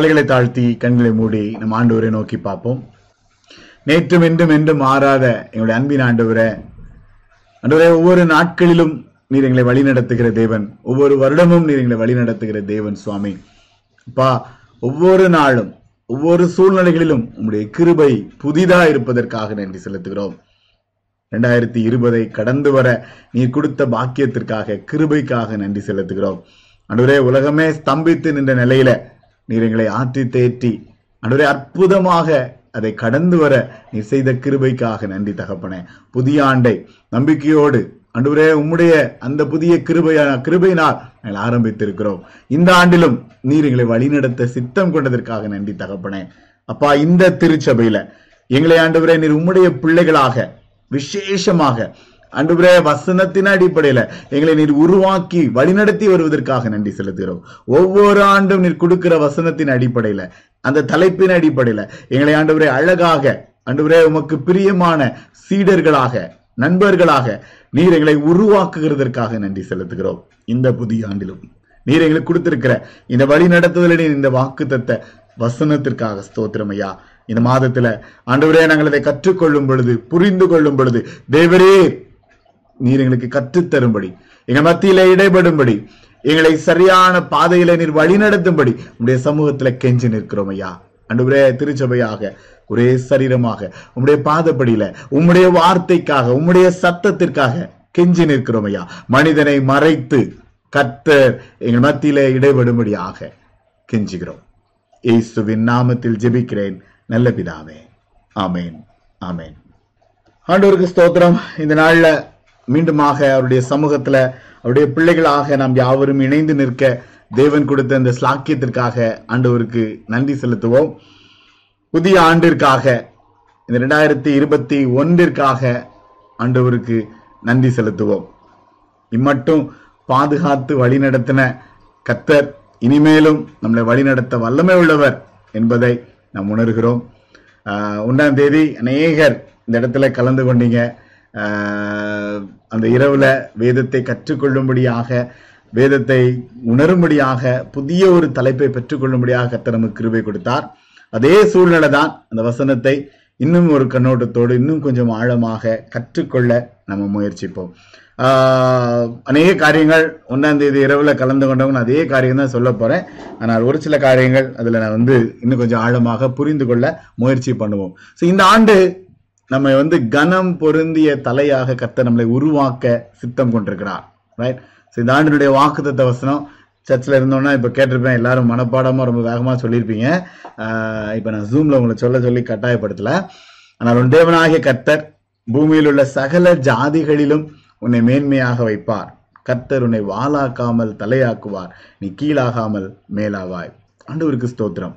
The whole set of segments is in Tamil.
தலைகளை தாழ்த்தி கண்களை மூடி நம் ஆண்டவரை நோக்கி பார்ப்போம். நேற்றும் என்றும் என்றும் மாறாத எங்களுடைய அன்பின் ஆண்டவரை ஆண்டவரே ஒவ்வொரு நாட்களிலும் நீர் எங்களை வழி நடத்துகிற தேவன். ஒவ்வொரு வருடமும் நீர் எங்களை வழி நடத்துகிற தேவன் சுவாமி. அப்பா ஒவ்வொரு நாளும் ஒவ்வொரு சூழ்நிலைகளிலும் உங்களுடைய கிருபை புதிதா இருப்பதற்காக நன்றி செலுத்துகிறோம். ரெண்டாயிரத்தி இருபதை கடந்து வர நீர் கொடுத்த பாக்கியத்திற்காக கிருபைக்காக நன்றி செலுத்துகிறோம். அன்றுவரே உலகமே ஸ்தம்பித்து நின்ற நிலையில நீர் எங்களை ஆற்றி தேற்றி அன்றுவரே அற்புதமாக அதை கடந்து வர நீர் செய்த கிருபைக்காக நன்றி தகப்பனே. புதிய ஆண்டை நம்பிக்கையோடு அன்றுவரே உம்முடைய அந்த புதிய கிருபையான கிருபையினால் நாங்கள் ஆரம்பித்திருக்கிறோம். இந்த ஆண்டிலும் நீர் எங்களை வழிநடத்த சித்தம் கொண்டதற்காக நன்றி தகப்பனே. அப்பா இந்த திருச்சபையில எங்களை ஆண்டவரே நீர் உம்முடைய பிள்ளைகளாக விசேஷமாக அன்றுபுரே வசனத்தின் அடிப்படையில எங்களை நீர் உருவாக்கி வழிநடத்தி வருவதற்காக நன்றி செலுத்துகிறோம். ஒவ்வொரு ஆண்டும் நீர் கொடுக்கிற வசனத்தின் அடிப்படையில அந்த தலைப்பின் அடிப்படையில எங்களை ஆண்டவரே அழகாக அன்றுபுரே உமக்கு பிரியமான சீடர்களாக நண்பர்களாக நீர் எங்களை உருவாக்குகிறதற்காக நன்றி செலுத்துகிறோம். இந்த புதிய ஆண்டிலும் நீர் எங்களுக்கு கொடுத்திருக்கிற இந்த வழி நடத்துதலின் இந்த வாக்கு வசனத்திற்காக ஸ்தோத்திரம் ஐயா. இந்த மாதத்துல ஆண்டவரே நாங்கள் அதை கற்றுக்கொள்ளும் பொழுது புரிந்து கொள்ளும் பொழுது தேவரே நீர் எங்களுக்கு கற்றுத்தரும்படி எங்கள் மத்தியில இடைபடும்படி எங்களை சரியான பாதையில நீர் வழிநடத்தும்படி உடைய சமூகத்துல கெஞ்சி நிற்கிறோம் ஐயா. அன்றுவரே திருச்சபையாக ஒரே சரீரமாக உம்முடைய பாதப்படியில உம்முடைய வார்த்தைக்காக உம்முடைய சத்தத்திற்காக கெஞ்சி நிற்கிறோம் ஐயா. மனிதனை மறைத்து கத்தர் எங்கள் மத்தியில இடைபடும்படியாக கெஞ்சுகிறோம். இயேசுவின் நாமத்தில் ஜெபிக்கிறேன். நல்ல பிதாவே. ஆமேன். ஆமேன். ஆண்டோருக்கு ஸ்தோத்திரம். இந்த நாள்ல மீண்டுமாக அவருடைய சமூகத்துல அவருடைய பிள்ளைகளாக நாம் யாவரும் இணைந்து நிற்க தேவன் கொடுத்த இந்த ஸ்லாக்கியத்திற்காக ஆண்டவருக்கு நன்றி செலுத்துவோம். புதிய ஆண்டிற்காக இந்த ரெண்டாயிரத்தி இருபத்தி ஒன்றிற்காக ஆண்டவருக்கு நன்றி செலுத்துவோம். இம்மட்டும் பாதுகாத்து வழிநடத்தின கத்தர் இனிமேலும் நம்மளை வழிநடத்த வல்லமை உள்ளவர் என்பதை நாம் உணர்கிறோம். ஒன்றாம் தேதி அநேகர் இந்த இடத்துல கலந்து கொண்டீங்க. அந்த இரவுல வேதத்தை கற்றுக்கொள்ளும்படியாக வேதத்தை உணரும்படியாக புதிய ஒரு தலைப்பை பெற்றுக்கொள்ளும்படியாக கர்த்தர் நமக்கு கிருபை கொடுத்தார். அதே சூழ்நிலை தான் அந்த வசனத்தை இன்னும் ஒரு கண்ணோட்டத்தோடு இன்னும் கொஞ்சம் ஆழமாக கற்றுக்கொள்ள நம்ம முயற்சிப்போம். அநேக காரியங்கள் ஒன்றாம் தேதி இரவில் கலந்து கொண்டவங்க நான் அதே காரியம் தான் சொல்ல போகிறேன் ஆனால் ஒரு சில காரியங்கள் அதில் நான் வந்து இன்னும் கொஞ்சம் ஆழமாக புரிந்து கொள்ள முயற்சி பண்ணுவோம். ஸோ இந்த ஆண்டு நம்ம வந்து கனம் பொருந்திய தலையாக கத்த நம்மளை உருவாக்க சித்தம் கொண்டிருக்கிறார் ரைட் ஸோ இந்த ஆண்டினுடைய வாக்குத்தத்த வசனம். சர்ச்சில் இருந்தோம்னா இப்போ கேட்டிருப்பேன் எல்லாரும் மனப்பாடமாக ரொம்ப வேகமாக சொல்லியிருப்பீங்க. இப்போ நான் ஜூமில் உங்களை சொல்ல சொல்லி கட்டாயப்படுத்தலை. ஆனால் உன் தேவனாகிய கர்த்தர் பூமியில் உள்ள சகல ஜாதிகளிலும் உன்னை மேன்மையாக வைப்பார். கர்த்தர் உன்னை வாளாக்காமல் தலையாக்குவார். நீ கீழாகாமல் மேலாவாய். ஆண்டவருக்கு ஸ்தோத்திரம்.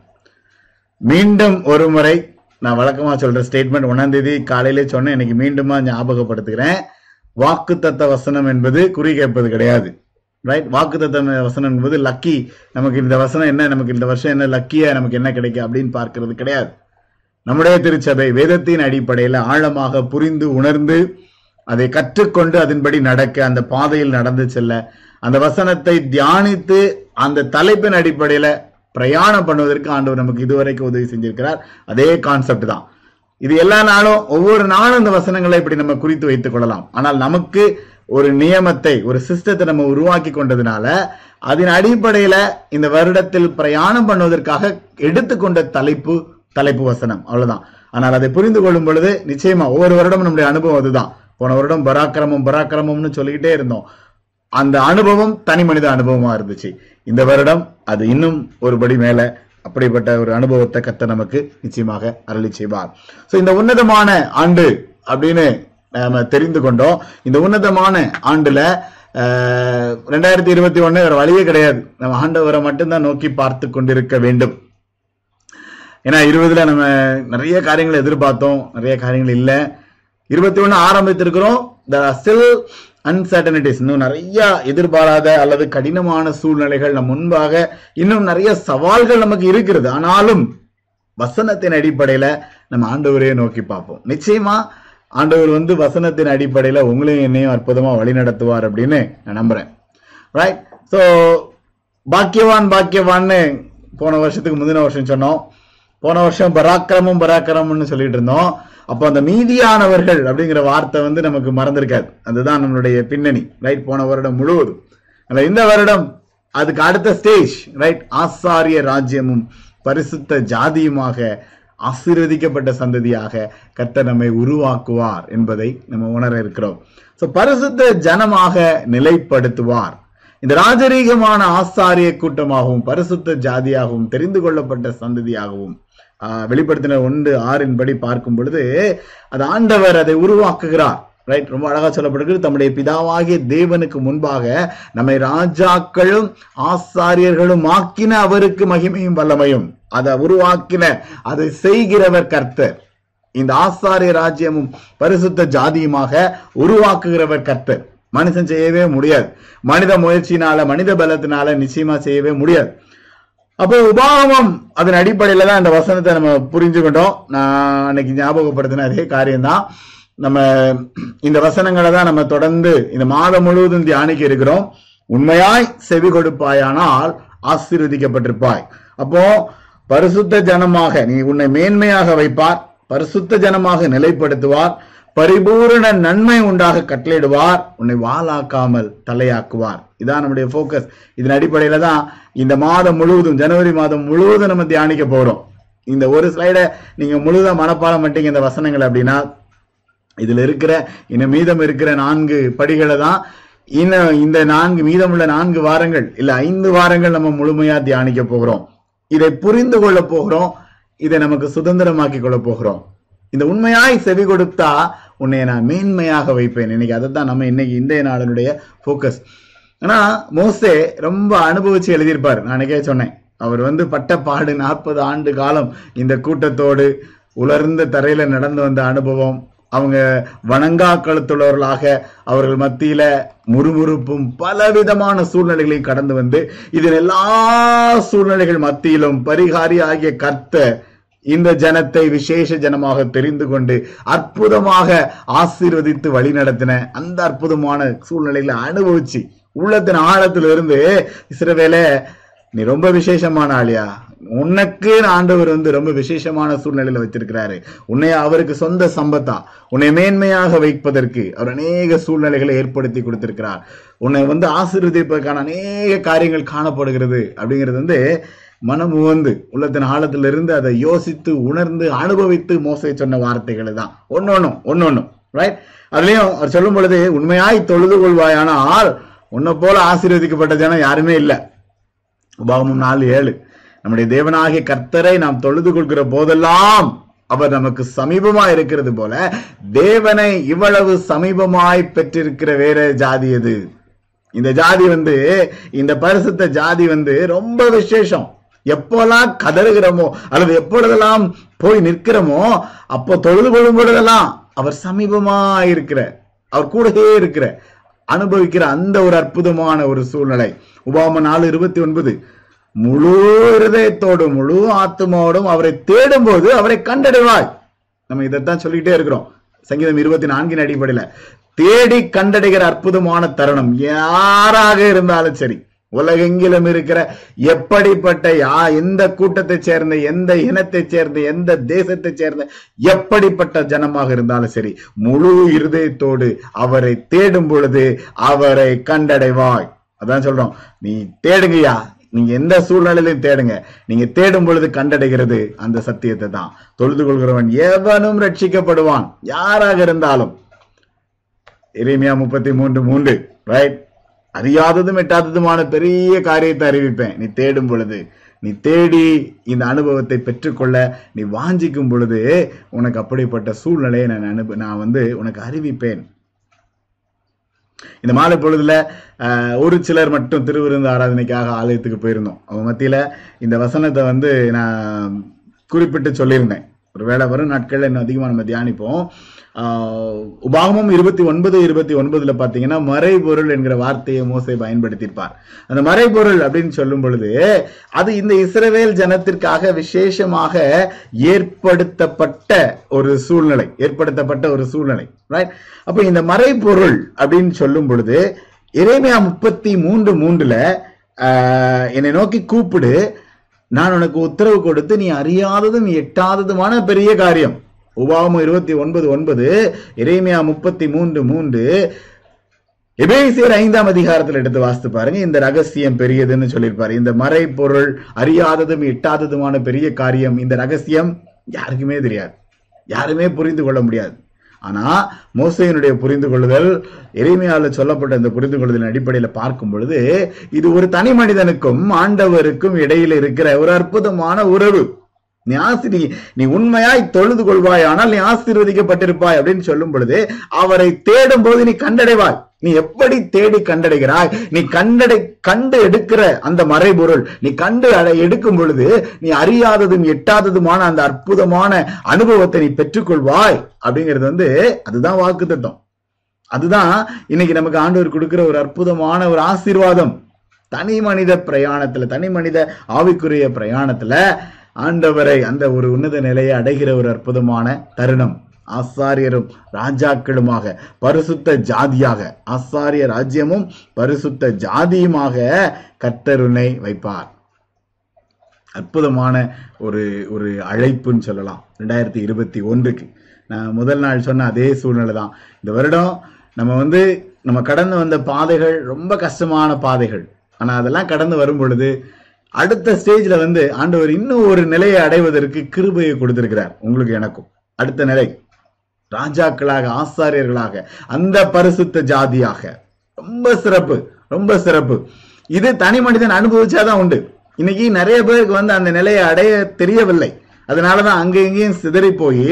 மீண்டும் ஒரு முறை நான் வழக்கமாக சொல்கிற ஸ்டேட்மெண்ட் ஒன்றாந்தேதி காலையிலே சொன்னேன். எனக்கு மீண்டுமா ஞாபகப்படுத்துகிறேன். வாக்குத்தத்த வசனம் என்பது குறி கேட்பது கிடையாது. ரைட் வாக்குத்தத்த வசனம் என்பது லக்கி நமக்கு இந்த வசனம் என்ன? நமக்கு இந்த வருஷம் என்ன லக்கியா நமக்கு என்ன கிடைக்கும் அப்படின்னு பார்க்கறது கிடையாது. நம்முடைய திருச்சபை வேதத்தின் அடிப்படையில் ஆழமாக புரிந்து உணர்ந்து அதை கற்றுக்கொண்டு அதன்படி நடக்க அந்த பாதையில் நடந்து செல்ல அந்த வசனத்தை தியானித்து அந்த தலைப்பின் அடிப்படையில பிரயாணம் பண்ணுவதற்கு ஆண்டவர் நமக்கு இதுவரைக்கும் உதவி செஞ்சிருக்கிறார். அதே கான்செப்ட் தான். இது எல்லா நாளும் ஒவ்வொரு நாளும் இந்த வசனங்களை இப்படி நம்ம குறித்து வைத்துக் கொள்ளலாம். ஆனால் நமக்கு ஒரு நியமத்தை ஒரு சிஸ்டத்தை நம்ம உருவாக்கி கொண்டதுனால அதன் அடிப்படையில இந்த வருடத்தில் பிரயாணம் பண்ணுவதற்காக எடுத்துக்கொண்ட தலைப்பு தலைப்பு வசனம். அவ்வளவுதான். ஆனால் அதை புரிந்து கொள்ளும் பொழுது நிச்சயமா ஒவ்வொரு வருடமும் நம்முடைய அனுபவம் அதுதான். போன வருடம் பராக்கிரமம் பராக்கிரமம்னு சொல்லிக்கிட்டே இருந்தோம். அந்த அனுபவம் தனி மனித அனுபவமா இருந்துச்சு. இந்த வருடம் அது இன்னும் ஒரு படி மேல அப்படிப்பட்ட ஒரு அனுபவத்தை கத்த நமக்கு நிச்சயமாக அருளி செய்வார். சோ இந்த உன்னதமான ஆண்டு அப்படின்னு நாம தெரிந்து கொண்டோம். இந்த உன்னதமான ஆண்டுல ரெண்டாயிரத்தி இருபத்தி ஒண்ணு வேற வழியே கிடையாது. நம்ம ஆண்டவரை மட்டும்தான் நோக்கி பார்த்து கொண்டிருக்க வேண்டும். ஏன்னா இருபதுல நம்ம நிறைய காரியங்களை எதிர்பார்த்தோம். நிறைய காரியங்கள் இல்லை. இருபத்தி ஒண்ணு ஆரம்பித்திருக்கிறோம். ஸ்டில் அன்சர்டனிட்டிஸ் இன்னும் நிறைய எதிர்பாராத அல்லது கடினமான சூழ்நிலைகள் நம் முன்பாக இன்னும் நிறைய சவால்கள் நமக்கு இருக்கிறது. ஆனாலும் வசனத்தின் அடிப்படையில நம்ம ஆண்டவரையே நோக்கி பார்ப்போம். நிச்சயமா ஆண்டவர் வந்து வசனத்தின் அடிப்படையில உங்களையும் என்னையும் அற்புதமா வழி நடத்துவார் அப்படின்னு நான் நம்புறேன். ரைட் ஸோ பாக்கியவான் பாக்கியவான்னு போன வருஷத்துக்கு முந்தின வருஷம் சொன்னோம். போன வருஷம் பராக்கிரமம் பராக்கிரமம்னு சொல்லிட்டு இருந்தோம். அப்போ அந்த மீதியானவர்கள் அப்படிங்கிற வார்த்தை வந்து நமக்கு மறந்திருக்காது. அதுதான் நம்மளுடைய பின்னணி ரைட் போன வருடம் முழுவதும். அல்ல இந்த வருடம் அதுக்கு அடுத்த ஸ்டேஜ் ரைட் ஆசாரிய ராஜ்யமும் பரிசுத்த ஜாதியுமாக ஆசீர்வதிக்கப்பட்ட சந்ததியாக கர்த்தர் நம்மை உருவாக்குவார் என்பதை நம்ம உணர இருக்கிறோம். ஸோ பரிசுத்த ஜனமாக நிலைப்படுத்துவார். இந்த ராஜரீகமான ஆசாரிய கூட்டமாகவும் பரிசுத்த ஜாதியாகவும் தெரிந்து கொள்ளப்பட்ட சந்ததியாகவும் வெளிப்படுத்தின ஒன்று ஆறின் படி பார்க்கும் பொழுது அது ஆண்டவர் அதை உருவாக்குகிறார். ரைட் ரொம்ப அழகா சொல்லப்படுகிறது தம்முடைய பிதாவாகிய தேவனுக்கு முன்பாக நம்மை ராஜாக்களும் ஆசாரியர்களும் ஆக்கின அவருக்கு மகிமையும் வல்லமையும். அதை உருவாக்கின அதை செய்கிறவர் கர்த்தர். இந்த ஆசாரிய ராஜ்யமும் பரிசுத்த ஜாதியுமாக உருவாக்குகிறவர் கர்த்தர். மனுஷன் செய்யவே முடியாது. மனித முயற்சினால மனித பலத்தினால நிச்சயமா செய்யவே முடியாது. அப்போ உபாகமம் அதன் அடிப்படையில தான் இந்த வசனத்தை நம்ம புரிஞ்சுக்கிட்டோம். நான் அன்னைக்கு ஞாபகப்படுத்தின அதே காரியம்தான். நம்ம இந்த வசனங்களை தான் நம்ம தொடர்ந்து இந்த மாதம் முழுவதும் தியானிக்க இருக்கிறோம். உண்மையாய் செவி கொடுப்பாயானால் ஆசீர்வதிக்கப்பட்டிருப்பாய். அப்போ பரிசுத்த ஜனமாக நீ உன்னை மேன்மையாக வைப்பார் பரிசுத்த ஜனமாக நிலைப்படுத்துவார் பரிபூரண நன்மை உண்டாக கட்டளையிடுவார் உன்னை வாளாக்காமல் தலையாக்குவார். இதான் நம்முடைய ஃபோக்கஸ் இதன் அடிப்படையில தான் இந்த மாதம் முழுவதும் ஜனவரி மாதம் முழுவதும் நம்ம தியானிக்க போறோம். இந்த ஒரு ஸ்லைடை நீங்க முழுதா மனப்பாடம் பண்ணிட்டீங்க இந்த வசனங்கள் அப்படின்னா இதுல இருக்கிற இன்னும் மீதம் இருக்கிற நான்கு படிகளை தான் இன்னும் இந்த நான்கு மீதமுள்ள நான்கு வாரங்கள் இல்ல ஐந்து வாரங்கள் நம்ம முழுமையா தியானிக்க போகிறோம். இதை புரிந்து கொள்ள போகிறோம் இதை நமக்கு சுதந்திரமாக்கி கொள்ள போகிறோம். இந்த உண்மையாய் செவி கொடுத்தா உன்னை நான் மேன்மையாக வைப்பேன். இன்னைக்கு அதை தான் நம்ம இன்னைக்கு இந்திய நாளினுடைய ஃபோக்கஸ் ஆனா மோசே ரொம்ப அனுபவிச்சு எழுதியிருப்பார். நான் சொன்னேன். அவர் வந்து பட்ட பாடு நாற்பது ஆண்டு காலம் இந்த கூட்டத்தோடு உலர்ந்த தரையில நடந்து வந்த அனுபவம் அவங்க வணங்கா கழுத்துள்ளவர்களாக அவர்கள் மத்தியில முறுமுறுப்பும் பலவிதமான சூழ்நிலைகளையும் கடந்து வந்து இதில் எல்லா சூழ்நிலைகள் மத்தியிலும் பரிகாரி ஆகிய கர்த்த இந்த ஜனத்தை விசேஷ ஜனமாக தெரிந்து கொண்டு அற்புதமாக ஆசீர்வதித்து வழி நடத்தின அந்த அற்புதமான சூழ்நிலைகளை அனுபவிச்சு உள்ளத்தின் ஆழத்துல இருந்து இஸ்ரவேலே நீ ரொம்ப விசேஷமான ஆளியா? உனக்கு ஆண்டவர் வந்து ரொம்ப விசேஷமான சூழ்நிலையில வச்சிருக்கிறாரு. உன்னை அவருக்கு சொந்த சம்பத்தா? உன்னை மேன்மையாக வைப்பதற்கு அவர் அநேக சூழ்நிலைகளை ஏற்படுத்தி கொடுத்திருக்கிறார். உன்னை வந்து ஆசீர்வதிப்பதற்கான அநேக காரியங்கள் காணப்படுகிறது அப்படிங்கிறது வந்து மனம் உவந்து உள்ளத்தின் ஆழத்திலிருந்து அதை யோசித்து உணர்ந்து அனுபவித்து மோசை சொன்ன வார்த்தைகள் தான். ஒன்னொன்னும் ஒன்னொன்னும் ரைட் அதுலயும் அவர் சொல்லும் பொழுது உண்மையாய் தொழுது கொள்வாயானால் உன்னை போல ஆசீர்வதிக்கப்பட்ட ஜனம் யாருமே இல்லை. உபாகமும் நாலு ஏழு. நம்முடைய தேவனாகிய கர்த்தரை நாம் தொழுது கொள்கிற போதெல்லாம் அவர் நமக்கு சமீபமா இருக்கிறது போல தேவனை இவ்வளவு சமீபமாய் பெற்றிருக்கிற வேற ஜாதி எது? இந்த ஜாதி வந்து இந்த பரிசுத்த ஜாதி வந்து ரொம்ப விசேஷம். எப்போல்லாம் கதறுகிறோமோ அல்லது எப்பொழுதெல்லாம் போய் நிற்கிறோமோ அப்போ தொழுது கொள்ளும் பொழுதெல்லாம் அவர் சமீபமா இருக்கிற அவர் கூடவே இருக்கிற அனுபவிக்கிற அந்த ஒரு அற்புதமான ஒரு சூழ்நிலை. உபாம நாலு இருபத்தி ஒன்பது. முழு இருதயத்தோடும் முழு ஆத்மாவோடும் அவரை தேடும் போது அவரை கண்டடைவாய். நம்ம இதைத்தான் சொல்லிக்கிட்டே இருக்கிறோம். சங்கீதம் இருபத்தி நான்கின் அடிப்படையில. தேடி கண்டடைகிற அற்புதமான தருணம். யாராக இருந்தாலும் சரி. உலகெங்கிலும் இருக்கிற எப்படிப்பட்ட யா எந்த கூட்டத்தை சேர்ந்த எந்த இனத்தை சேர்ந்த எந்த தேசத்தை சேர்ந்த எப்படிப்பட்ட ஜனமாக இருந்தாலும் சரி முழு இருதயத்தோடு அவரை தேடும் பொழுது அவரை கண்டடைவாய். அதான் சொல்றோம். நீ தேடுங்கய்யா. நீங்க எந்த சூழ்நிலையிலும் தேடுங்க. நீங்க தேடும் பொழுது கண்டடைகிறது அந்த சத்தியத்தை தான். தொழுது கொள்கிறவன் எவனும் ரட்சிக்கப்படுவான். யாராக இருந்தாலும். எரேமியா முப்பத்தி மூன்று மூன்று ரைட் அறியாததும் எட்டாததுமான பெரிய காரியத்தை அறிவிப்பேன். நீ தேடும் பொழுது நீ தேடி இந்த அனுபவத்தை பெற்றுக்கொள்ள நீ வாஞ்சிக்கும் பொழுது உனக்கு அப்படிப்பட்ட சூழ்நிலையை நான் அனுப்பு நான் வந்து உனக்கு அறிவிப்பேன். இந்த மாலை பொழுதுல ஒரு சிலர் மட்டும் திருவிருந்து ஆராதனைக்காக ஆலயத்துக்கு போயிருந்தோம். அவங்க மத்தியில இந்த வசனத்தை வந்து நான் குறிப்பிட்டு சொல்லியிருந்தேன். ஒருவேளை வரும் நாட்களில் இன்னும் அதிகமாக நம்ம தியானிப்போம். உபாகமும் இருபத்தி ஒன்பது இருபத்தி ஒன்பதுல பாத்தீங்கன்னா மறைபொருள் என்கிற வார்த்தையை மோசை பயன்படுத்தியிருப்பார். அந்த மறைபொருள் அப்படின்னு சொல்லும் பொழுது அது இந்த இஸ்ரவேல் ஜனத்திற்காக விசேஷமாக ஏற்படுத்தப்பட்ட ஒரு சூழ்நிலை. ஏற்படுத்தப்பட்ட ஒரு சூழ்நிலை ரைட் அப்ப இந்த மறைபொருள் அப்படின்னு சொல்லும் பொழுது இறைமையா முப்பத்தி மூன்று மூன்றுல என்னை நோக்கி கூப்பிடு நான் உனக்கு உத்தரவு கொடுத்து நீ அறியாததும் எட்டாததுமான பெரிய காரியம். உபாகமம் இருபத்தி ஒன்பது ஒன்பது இறைமையா முப்பத்தி மூன்று மூன்று. எபேசியர் ஐந்தாம் அதிகாரத்தில் எடுத்து வாசித்து பாருங்க. இந்த ரகசியம் பெரியதுன்னு சொல்லியிருப்பாரு. இந்த மறைப்பொருள் அறியாததும் எட்டாததுமான பெரிய காரியம் இந்த ரகசியம் யாருக்குமே தெரியாது. யாருமே புரிந்து கொள்ள முடியாது. ஆனா மோசையினுடைய புரிந்து கொள்ளுதல் எளிமையால சொல்லப்பட்ட இந்த புரிந்து கொள்ளுதலின் அடிப்படையில பார்க்கும் பொழுது இது ஒரு தனி மனிதனுக்கும் ஆண்டவருக்கும் இடையில இருக்கிற ஒரு அற்புதமான உறவு. நீ ஆசிரி நீ உண்மையாய் தொழுது கொள்வாய் ஆனால் நீ ஆசீர்வதிக்கப்பட்டிருப்பாய் அப்படின்னு சொல்லும் பொழுது அவரை தேடும் போது நீ கண்டடைவாய். நீ எப்படி தேடி கண்டடைகிறாய்? நீ கண்டடை கண்டு எடுக்கிற அந்த மறைபொருள் நீ கண்டு எடுக்கும் பொழுது நீ அறியாததும் எட்டாததுமான அந்த அற்புதமான அனுபவத்தை நீ பெற்றுக்கொள்வாய் அப்படிங்கிறது வந்து அதுதான் வாக்கு அதுதான் இன்னைக்கு நமக்கு ஆண்டவர் கொடுக்கிற ஒரு அற்புதமான ஒரு ஆசீர்வாதம். தனி மனித பிரயாணத்துல தனி மனித ஆவிக்குரிய பிரயாணத்துல ஆண்டவரை அந்த ஒரு உன்னத நிலையை அடைகிற ஒரு அற்புதமான தருணம். ஆசாரியரும் ராஜாக்களுமாக பரிசுத்த ஜாதியாக ஆசாரிய ராஜ்யமும் பரிசுத்த ஜாதியுமாக கர்த்தருனை வைப்பார். அற்புதமான ஒரு ஒரு அழைப்புன்னு சொல்லலாம். ரெண்டாயிரத்தி இருபத்தி ஒன்றுக்கு. நான் முதல் நாள் சொன்ன அதே சூழ்நிலை தான். இந்த வருடம் நம்ம வந்து நம்ம கடந்து வந்த பாதைகள் ரொம்ப கஷ்டமான பாதைகள். ஆனால் அதெல்லாம் கடந்து வரும் பொழுது அடுத்த ஸ்டேஜ்ல வந்து ஆண்டவர் இன்னும் ஒரு நிலையை அடைவதற்கு கிருபையை கொடுத்திருக்கிறார். உங்களுக்கு எனக்கும். அடுத்த நிலை ராஜாக்களாக ஆசாரியர்களாக அந்த பரிசுத்த ஜாதியாக. ரொம்ப சிறப்பு ரொம்ப சிறப்பு. இது தனி மனிதன் அனுபவிச்சாதான் உண்டு. இன்னைக்கு நிறைய பேருக்கு வந்து அந்த நிலையை அடைய தெரியவில்லை. அதனாலதான் அங்க இங்கேயும் சிதறி போய்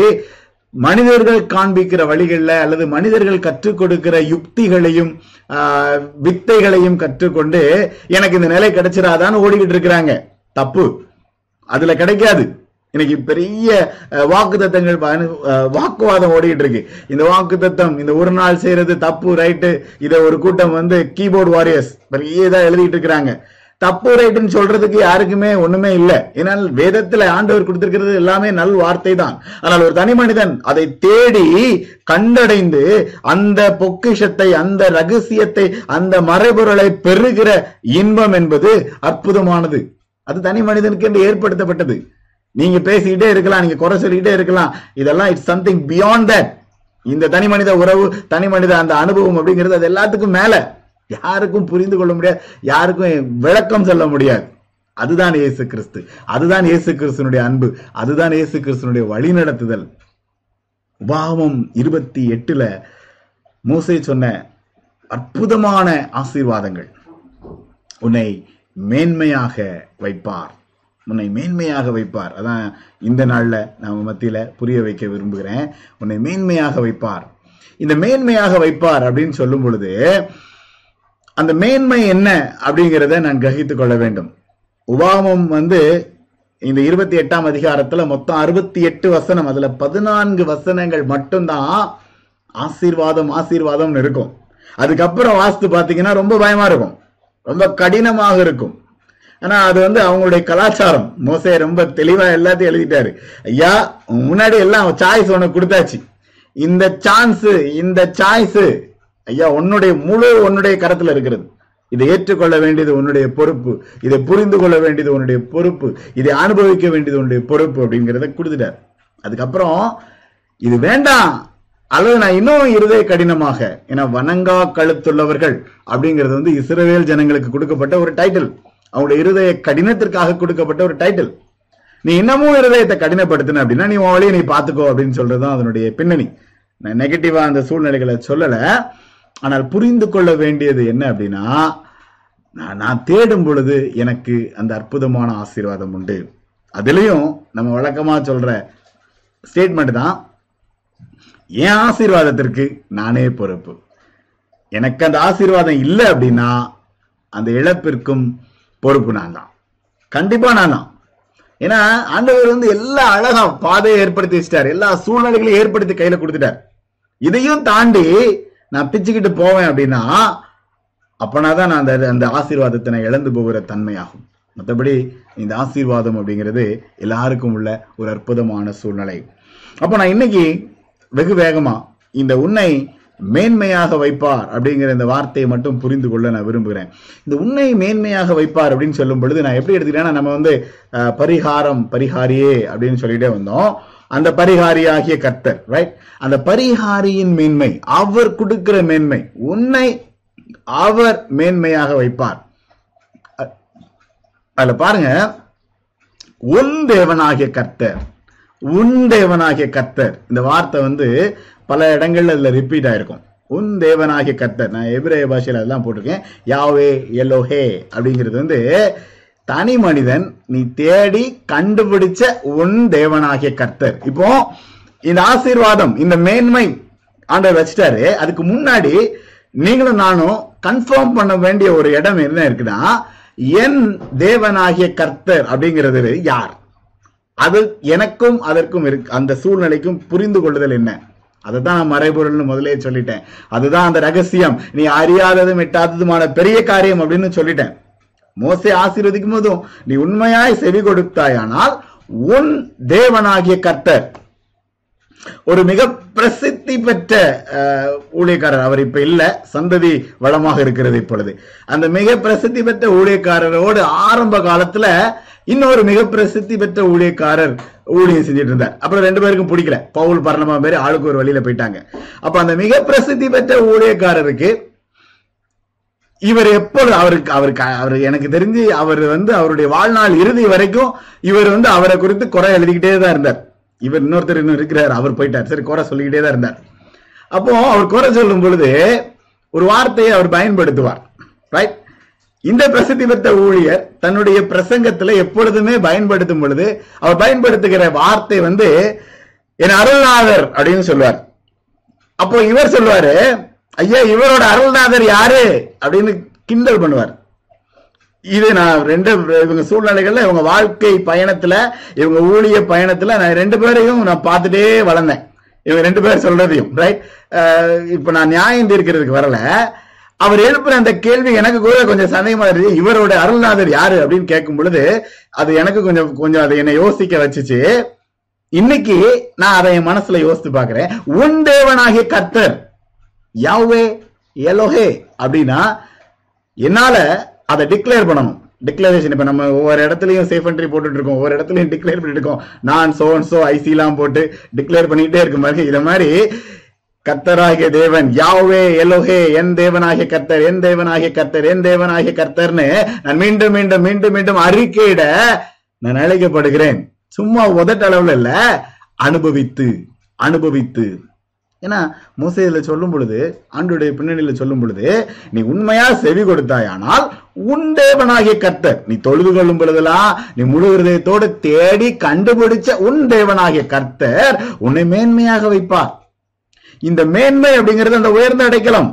மனிதர்கள் காண்பிக்கிற வழிகளில் அல்லது மனிதர்கள் கற்றுக் கொடுக்கிற யுக்திகளையும் ஆஹ், வித்தைகளையும் கற்றுக்கொண்டு எனக்கு இந்த நிலை கிடைச்சிடாதான்னு ஓடிக்கிட்டு இருக்கிறாங்க. தப்பு. அதுல கிடைக்காது. இன்னைக்கு பெரிய வாக்கு தத்தங்கள் வாக்குவாதம் ஓடிக்கிட்டு இருக்கு. இந்த வாக்கு தத்தம் இந்த ஒரு நாள் செய்யறது தப்பு ரைட்டு. இத ஒரு கூட்டம் வந்து கீபோர்டு வாரியர்ஸ் பெரிய இதாக எழுதிட்டு இருக்கிறாங்க. தப்பு ரைட்டுன்னு சொல்றதுக்கு யாருக்குமே ஒண்ணுமே இல்லை. ஏன்னால் வேதத்துல ஆண்டவர் கொடுத்திருக்கிறது எல்லாமே நல் வார்த்தை தான் ஆனால் ஒரு தனி மனிதன் அதை தேடி கண்டடைந்து அந்த பொக்கிஷத்தை அந்த ரகசியத்தை அந்த மறைபொருளை பெறுகிற இன்பம் என்பது அற்புதமானது. அது தனி மனிதனுக்கு என்று ஏற்படுத்தப்பட்டது. நீங்க பேசிக்கிட்டே இருக்கலாம் நீங்க குறை சொல்லிக்கிட்டே இருக்கலாம். இதெல்லாம் இட்ஸ் சம்திங் பியாண்ட் தட் இந்த தனி மனித உறவு தனி மனித அந்த அனுபவம் அப்படிங்கிறது அது எல்லாத்துக்கும் மேல. யாருக்கும் புரிந்து கொள்ள முடியாது யாருக்கும் விளக்கம் சொல்ல முடியாது. அதுதான் இயேசு கிறிஸ்து. அதுதான் இயேசு கிறிஸ்துனுடைய அன்பு. அதுதான் இயேசு கிறிஸ்துனுடைய வழிநடத்துதல். உபாவம் இருபத்தி எட்டுல மூசை சொன்ன அற்புதமான ஆசீர்வாதங்கள். உன்னை மேன்மையாக வைப்பார். உன்னை மேன்மையாக வைப்பார். அதான் இந்த நாள்ல நான் மத்தியில புரிய வைக்க விரும்புகிறேன். உன்னை மேன்மையாக வைப்பார். இந்த மேன்மையாக வைப்பார் அப்படின்னு சொல்லும் பொழுது அந்த மேன்மை என்ன அப்படிங்கிறத நான் கிரகித்துக் கொள்ள வேண்டும். உபாமம் வந்து இந்த இருபத்தி எட்டாம் அதிகாரத்துல மொத்தம் அறுபத்தி எட்டு வசனம் அதுல பதினான்கு வசனங்கள் மட்டும்தான் ஆசீர்வாதம் ஆசீர்வாதம்னு இருக்கும். அதுக்கப்புறம் வாஸ்து பாத்தீங்கன்னா ரொம்ப பயமா இருக்கும். ரொம்ப கடினமாக இருக்கும். ஆனா அது வந்து அவங்களுடைய கலாச்சாரம். மோசே ரொம்ப தெளிவா எல்லாத்தையும் எழுதிட்டாரு. ஐயா முன்னாடி எல்லாம் சாய்ஸ் உனக்கு கொடுத்தாச்சு. இந்த சான்ஸ் இந்த சாய்ஸ் ஐயா உன்னுடைய முழு உன்னுடைய கரத்துல இருக்கிறது. இதை ஏற்றுக்கொள்ள வேண்டியது உன்னுடைய பொறுப்பு. இதை புரிந்து கொள்ள வேண்டியது உன்னுடைய பொறுப்பு. இதை அனுபவிக்க வேண்டியது உன்னுடைய பொறுப்பு அப்படிங்கிறத கொடுத்துட்டார். அதுக்கப்புறம் இது வேண்டாம். அல்லது நான் இன்னும் இருதய கடினமாக ஏன்னா வணங்கா கழுத்துள்ளவர்கள் அப்படிங்கிறது வந்து இஸ்ரவேல் ஜனங்களுக்கு கொடுக்கப்பட்ட ஒரு டைட்டில் அவங்களுடைய இருதய கடினத்திற்காக கொடுக்கப்பட்ட ஒரு டைட்டில் நீ இன்னமும் இருதயத்தை கடினப்படுத்தின அப்படின்னா நீ உன் வழியை நீ பார்த்துக்கோ அப்படின்னு சொல்றதுதான் அதனுடைய பின்னணி. நான் நெகட்டிவா அந்த சூழ்நிலைகளை சொல்லல. ஆனால் புரிந்து கொள்ள வேண்டியது என்ன அப்படின்னா நான் நான் தேடும் பொழுது எனக்கு அந்த அற்புதமான ஆசீர்வாதம் உண்டு. அதுலயும் நம்ம வழக்கமா சொல்ற ஸ்டேட்மெண்ட் தான் என் ஆசீர்வாதத்திற்கு நானே பொறுப்பு. எனக்கு அந்த ஆசீர்வாதம் இல்லை அப்படின்னா அந்த இழப்பிற்கும் பொறுப்பு நான் தான். கண்டிப்பா நான் தான். ஏன்னா ஆண்டவர் வந்து எல்லா அழகா பாதையை ஏற்படுத்தி வச்சிட்டார். எல்லா சூழ்நிலைகளையும் ஏற்படுத்தி கையில கொடுத்துட்டார். இதையும் தாண்டி நான் பிச்சுக்கிட்டு போவேன் அப்படின்னா அப்பனாதான் நான் அந்த அந்த ஆசீர்வாதத்தை நான் இழந்து போகிற தன்மையாகும். மற்றபடி இந்த ஆசீர்வாதம் அப்படிங்கிறது எல்லாருக்கும் உள்ள ஒரு அற்புதமான சூழ்நிலை. அப்போ நான் இன்னைக்கு வெகு வேகமா இந்த உன்னை மேன்மையாக வைப்பார் அப்படிங்கிற இந்த வார்த்தையை மட்டும் புரிந்து கொள்ள நான் விரும்புகிறேன். இந்த உன்னை மேன்மையாக வைப்பார் அப்படின்னு சொல்லும் பொழுது நான் எப்படி எடுத்துக்கிட்டேன்னா நம்ம வந்து பரிகாரம் பரிகாரியே அப்படின்னு சொல்லிட்டே வந்தோம். அந்த பரிகாரியாகிய கர்த்தர் ரைட் அந்த பரிகாரியின் மேன்மை அவர் கொடுக்கிற மேன்மை உன்னை அவர் மேன்மையாக வைப்பார். அதுல பாருங்க உன் தேவனாகிய கர்த்தர் உன் தேவனாகிய கர்த்தர். இந்த வார்த்தை வந்து பல இடங்கள்ல அதுல ரிப்பீட் ஆயிருக்கும். உன் தேவனாகிய கர்த்தர் நான் எபிரேய பாஷையில அதெல்லாம் போட்டிருக்கேன். யாவே எலோஹே அப்படிங்கிறது வந்து தனி மனிதன் நீ தேடி கண்டுபிடிச்ச உன் தேவனாகிய கர்த்தர். இப்போ இந்த ஆசீர்வாதம் இந்த மேன்மை ஆண்டவர் வச்சிட்டாரு. அதுக்கு முன்னாடி நீங்களும் நானும் கன்ஃபார்ம் பண்ண வேண்டிய ஒரு இடம் என்ன இருக்குன்னா என் தேவனாகிய கர்த்தர் அப்படிங்கிறது யார்? அது எனக்கும் அதற்கும் இருக்கு அந்த சூழ்நிலைக்கும் புரிந்து கொள்ளுதல் என்ன? அதுதான் நான் மறைபொருள்னு முதலே சொல்லிட்டேன். அதுதான் அந்த ரகசியம். நீ அறியாததும் எட்டாததுமான பெரிய காரியம் அப்படின்னு சொல்லிட்டேன். மோசை ஆசீர்வதிக்கும் போதும் நீ உண்மையாய் செவி கொடுத்தாயானால் உன் தேவனாகிய கர்த்தர். ஒரு மிக பிரசித்தி பெற்ற அஹ், ஊழியக்காரர் அவர் இப்ப இல்ல சந்ததி வளமாக இருக்கிறது இப்பொழுது. அந்த மிக பிரசித்தி பெற்ற ஊழியக்காரரோடு ஆரம்ப காலத்துல இன்னொரு மிக பிரசித்தி பெற்ற ஊழியக்காரர் ஊழியம் செஞ்சுட்டு இருந்தார். அப்புறம் ரெண்டு பேருக்கும் பிடிக்கல. பவுல் பரணமா பேர் ஆளுக்கு ஒரு வழியில போயிட்டாங்க. அப்ப அந்த மிக பிரசித்தி பெற்ற ஊழியக்காரருக்கு இவர் எப்பொழுது அவருக்கு அவருக்கு அவர் எனக்கு தெரிஞ்சு அவர் வந்து அவருடைய வாழ்நாள் இறுதி வரைக்கும் இவர் வந்து அவரை குறித்து குறை எழுதிக்கிட்டே தான் இருந்தார். இவர் இன்னொருத்தர் இன்னும் இருக்கிறார் அவர் போயிட்டார். சரி குறை சொல்லிக்கிட்டே தான் இருந்தார். அப்போ அவர் குறை சொல்லும் பொழுது ஒரு வார்த்தையை அவர் பயன்படுத்துவார். ரைட் இந்த பிரசித்தி பெற்ற ஊழியர் தன்னுடைய பிரசங்கத்துல எப்பொழுதுமே பயன்படுத்தும் பொழுது அவர் பயன்படுத்துகிற வார்த்தை வந்து என் அருள்நாதர் அப்படின்னு சொல்லுவார். அப்போ இவர் சொல்லுவாரு ஐயா இவரோட அருள்நாதர் யாரு? அப்படின்னு கிண்டல் பண்ணுவார். இது நான் ரெண்டு இவங்க சூழ்நிலைகள்ல இவங்க வாழ்க்கை பயணத்துல இவங்க ஊழிய பயணத்துல நான் ரெண்டு பேரையும் நான் பார்த்துட்டே வளர்ந்தேன். இவங்க ரெண்டு பேர் சொல்றதையும் ரைட் இப்ப நான் நியாயம் தீர்க்கிறதுக்கு வரல. அவர் எழுப்புற அந்த கேள்வி எனக்கு கூட கொஞ்சம் சந்தேகமா இருந்துச்சு இவரோட அருள்நாதர் யாரு அப்படின்னு கேட்கும் பொழுது அது எனக்கு கொஞ்சம் கொஞ்சம் அதை என்னை யோசிக்க வச்சுச்சு. இன்னைக்கு நான் அதை என் மனசுல யோசித்து பாக்குறேன் உன் தேவனாகிய கர்த்தர் யாவே எலோஹே அப்படின்னா என்னால அதை டிக்ளேர் பண்ணணும். டிக்ளரேஷன் இப்ப நம்ம ஒவ்வொரு இடத்துலயும் சேஃப் என்ட்ரி போட்டுட்டு இருக்கோம். ஒவ்வொரு இடத்துலயும் டிக்ளேர் பண்ணிட்டு இருக்கோம். நான் சோ சோ ஐசி எல்லாம் போட்டு டிக்ளேர் பண்ணிட்டே இருக்கும் மாதிரி இத மாதிரி கர்த்தராகிய தேவன் யாவே எலோஹே என் தேவனாகிய கர்த்தர் என் தேவனாகிய கர்த்தர் என் தேவனாகிய கர்த்தர்னு நான் மீண்டும் மீண்டும் மீண்டும் மீண்டும் அறிக்கையிட நான் அழைக்கப்படுகிறேன். சும்மா உதட்டளவுல இல்ல அனுபவித்து அனுபவித்து. ஏன்னா மூசையில சொல்லும் பொழுது ஆண்டுடைய பின்னணியில சொல்லும் பொழுது நீ உண்மையா செவி கொடுத்தாயானால் உன் தேவனாகிய கர்த்தர் நீ தொழுது கொள்ளும் பொழுதெல்லாம் நீ முழு ஹிருதயத்தோடு தேடி கண்டுபிடிச்ச உன் தேவனாகிய கர்த்தர் உன்னை மேன்மையாக வைப்பார். இந்த மேன்மை அப்படிங்கிறது அந்த உயர்ந்த அடைக்கலம்.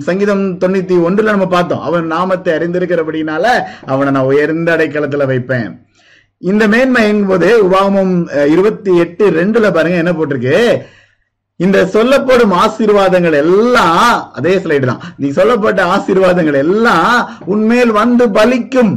சங்கீதம் தொண்ணூத்தி ஒன்றுல நம்ம பார்த்தோம். அவன் நாமத்தை அறிந்திருக்கிறபடினால அவனை நான் உயர்ந்த அடைக்கலத்துல வைப்பேன். இந்த மேன்மை என்பது உபாமம் அஹ், இருபத்தி எட்டு ரெண்டுல பாருங்க என்ன போட்டிருக்கு? இந்த சொல்லப்படும் ஆசீர்வாதங்கள் எல்லாம் அதே ஸ்லைடு தான். நீ சொல்லப்பட்ட ஆசீர்வாதங்கள் எல்லாம் உண்மையில் வந்து பலிக்கும்.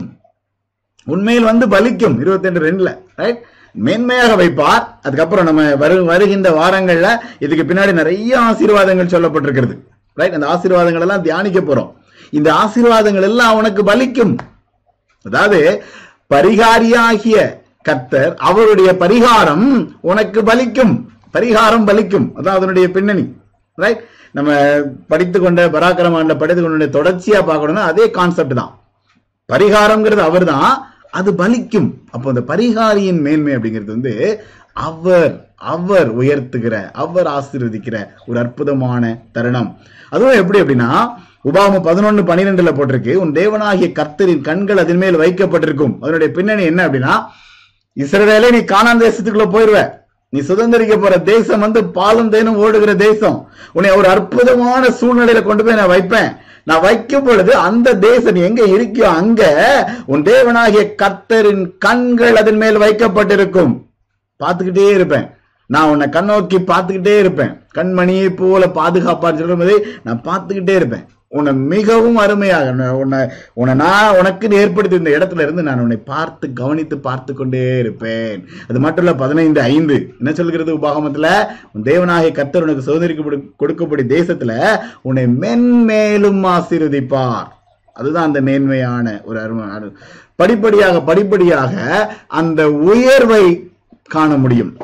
உண்மையில் வந்து பலிக்கும். இருபத்தி ரெண்டு ரெண்டுல ரைட் மேன்மையாக வைப்பார். அதுக்கப்புறம் நம்ம வரு வருகின்ற வாரங்கள்ல இதுக்கு பின்னாடி நிறைய ஆசீர்வாதங்கள் சொல்லப்பட்டிருக்கிறது. ரைட் அந்த ஆசீர்வாதங்கள் எல்லாம் தியானிக்க போறோம். இந்த ஆசீர்வாதங்கள் எல்லாம் உனக்கு பலிக்கும். அதாவது பரிகாரியாகிய கத்தர் அவருடைய பரிகாரம் உனக்கு பலிக்கும். பரிகாரம் பலிக்கும். அதான் அதனுடைய பின்னணி. ரைட் நம்ம படித்து கொண்ட பராக்கிரமாண்ட படித்து கொண்ட தொடர்ச்சியா பார்க்கணும்னா அதே கான்செப்ட் தான். பரிகாரம்ங்கிறது அவர் தான் அது பலிக்கும். அப்போ அந்த பரிகாரியின் மேன்மை அப்படிங்கிறது வந்து அவர் அவர் உயர்த்துகிற அவர் ஆசீர்வதிக்கிற ஒரு அற்புதமான தருணம். அதுவும் எப்படி அப்படின்னா உபாம பதினொன்னு பனிரெண்டுல போட்டிருக்கு. உன் தேவனாகிய கர்த்தரின் கண்கள் அதன் மேல் வைக்கப்பட்டிருக்கும். அதனுடைய பின்னணி என்ன அப்படின்னா இஸ்ரவேலே நீ காணாந்த தேசத்துக்குள்ள போயிருவேன் நீ சுதந்திரிக்க போற தேசம் வந்து பாலும் தேனும் ஓடுகிற தேசம். உன்னை ஒரு அற்புதமான சூழ்நிலையில கொண்டு போய் நான் வைப்பேன். நான் வைக்கும் பொழுது அந்த தேசம் நீ எங்க இருக்கியோ அங்க உன் தேவனாகிய கத்தரின் கண்கள் அதன் மேல் வைக்கப்பட்டிருக்கும். பார்த்துக்கிட்டே இருப்பேன். நான் உன்னை கண்ணோக்கி பார்த்துக்கிட்டே இருப்பேன். கண்மணியை போல பாதுகாப்பான்னு சொல்லும் நான் பார்த்துக்கிட்டே இருப்பேன். உன்னை மிகவும் அருமையாக உன்னை- உன்னை நான் உனக்கு ஏற்படுத்தி இந்த இடத்துல இருந்து நான் உன்னை பார்த்து கவனித்து பார்த்து கொண்டே இருப்பேன். அது மட்டும் இல்ல பதினைந்து ஐந்து என்ன சொல்கிறது உபாகமத்துல? உன் தேவனாகிய கர்த்தர் உனக்கு சுதந்திரிக்க கொடுக்கப்படி தேசத்துல உன்னை மென்மேலும் ஆசீர்வதிப்பார். அதுதான் அந்த மேன்மையான ஒரு அருமை படிப்படியாக படிப்படியாக அந்த உயர்வை காண முடியும்.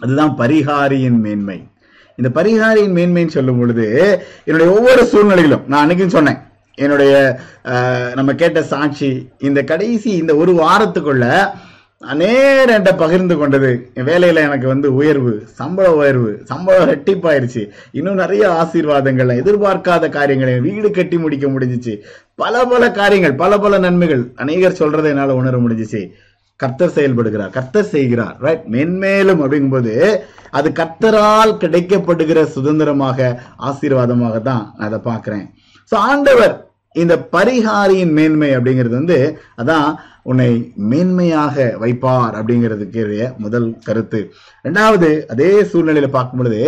அதுதான் பரிகாரியின் மேன்மை. இந்த பரிகாரியின் மேன்மைன்னு சொல்லும் பொழுது என்னுடைய ஒவ்வொரு சூழ்நிலையிலும் நான் அன்னைக்கும் சொன்னேன் என்னுடைய நம்ம கேட்ட சாட்சி இந்த கடைசி இந்த ஒரு வாரத்துக்குள்ள நேர என்கிட்ட பகிர்ந்து கொண்டது என் வேலையில எனக்கு வந்து உயர்வு சம்பள உயர்வு சம்பளம் ரெட்டிப்பாயிருச்சு. இன்னும் நிறைய ஆசீர்வாதங்கள் எதிர்பார்க்காத காரியங்களை வீடு கட்டி முடிக்க முடிஞ்சிச்சு. பல பல காரியங்கள் பல பல நன்மைகள் அநேகர் சொல்றதை என்னால் உணர முடிஞ்சிச்சு. கர்த்தர் செயல்படுகிறார். கர்த்தர் செய்கிறார் ரைட் மென்மேலும் அப்படிங்கும்போது அது கர்த்தரால் கிடைக்கப்படுகிற சுதந்திரமாக ஆசீர்வாதமாக தான் நான் அதை பார்க்கிறேன். சோ ஆண்டவர் இந்த பரிகாரியின் மேன்மை அப்படிங்கிறது வந்து அதான் உன்னை மேன்மையாக வைப்பார் அப்படிங்கிறதுக்கு முதல் கருத்து. ரெண்டாவது அதே சூழ்நிலையில பார்க்கும் பொழுது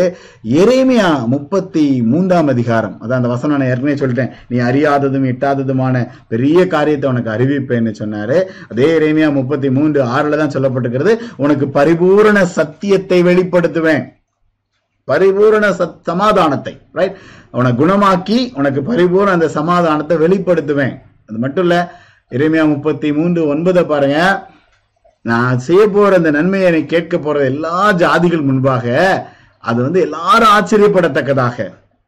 எரேமியா முப்பத்தி மூன்றாம் அதிகாரம். அதான் அந்த வசனம் நான் ஏற்கனவே சொல்லிட்டேன். நீ அறியாததும் எட்டாததுமான பெரிய காரியத்தை உனக்கு அறிவிப்பேன்னு சொன்னாரு. அதே எரேமியா முப்பத்தி மூன்று ஆறுல தான் சொல்லப்பட்டிருக்கிறது உனக்கு பரிபூரண சத்தியத்தை வெளிப்படுத்துவேன். பரிபூரண சத் சமாதானத்தை ரைட் உன்னை குணமாக்கி உனக்கு பரிபூர்ண அந்த சமாதானத்தை வெளிப்படுத்துவேன். அது மட்டும் இல்ல இறைமையா முப்பத்தி மூன்று ஒன்பதை பாருங்க. நான் செய்ய போற அந்த நன்மையை நீ கேட்க போற எல்லா ஜாதிகள் முன்பாக அது வந்து எல்லாரும் ஆச்சரியப்படத்தக்கதாக.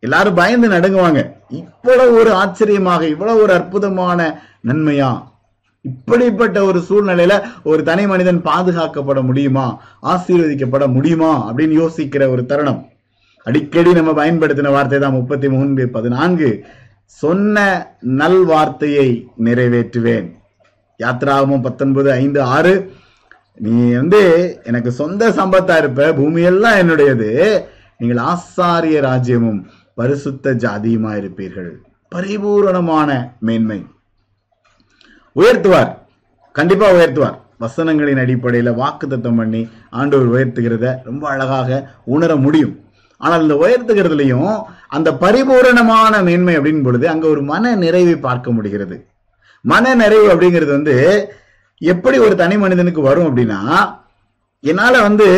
எல்லாரும் பயந்து நடுங்குவாங்க. இவ்வளவு ஒரு ஆச்சரியமாக இவ்வளவு ஒரு அற்புதமான நன்மையா? இப்படிப்பட்ட ஒரு சூழ்நிலையில ஒரு தனி மனிதன் பாதுகாக்கப்பட முடியுமா? ஆசீர்வதிக்கப்பட முடியுமா? அப்படின்னு யோசிக்கிற ஒரு தருணம். அடிக்கடி நம்ம பயன்படுத்தின வார்த்தை தான் முப்பத்தி மூன்று பதினான்கு. சொன்ன நல் வார்த்தையை நிறைவேற்றுவேன். யாத்ராகமும் பத்தொன்பது ஐந்து ஆறு. நீ வந்து எனக்கு சொந்த சம்பத்தா இருப்ப பூமியெல்லாம் என்னுடையது. நீங்கள் ஆசாரிய ராஜ்யமும் பரிசுத்த ஜாதியுமா இருப்பீர்கள். பரிபூரணமான மேன்மை. உயர்த்துவார். கண்டிப்பா உயர்த்துவார். வசனங்களின் அடிப்படையில வாக்குத்தத்தம் பண்ணி ஆண்டவர் உயர்த்துகிறத ரொம்ப அழகாக உணர முடியும். ஆனால் இந்த உயர்த்துகிறதுலையும் அந்த பரிபூரணமான மேன்மை அப்படின் பொழுது அங்க ஒரு மன நிறைவை பார்க்க முடிகிறது. மன நிறைவு அப்படிங்கிறது வந்து எப்படி ஒரு தனி மனிதனுக்கு வரும் அப்படின்னா என்னால வந்து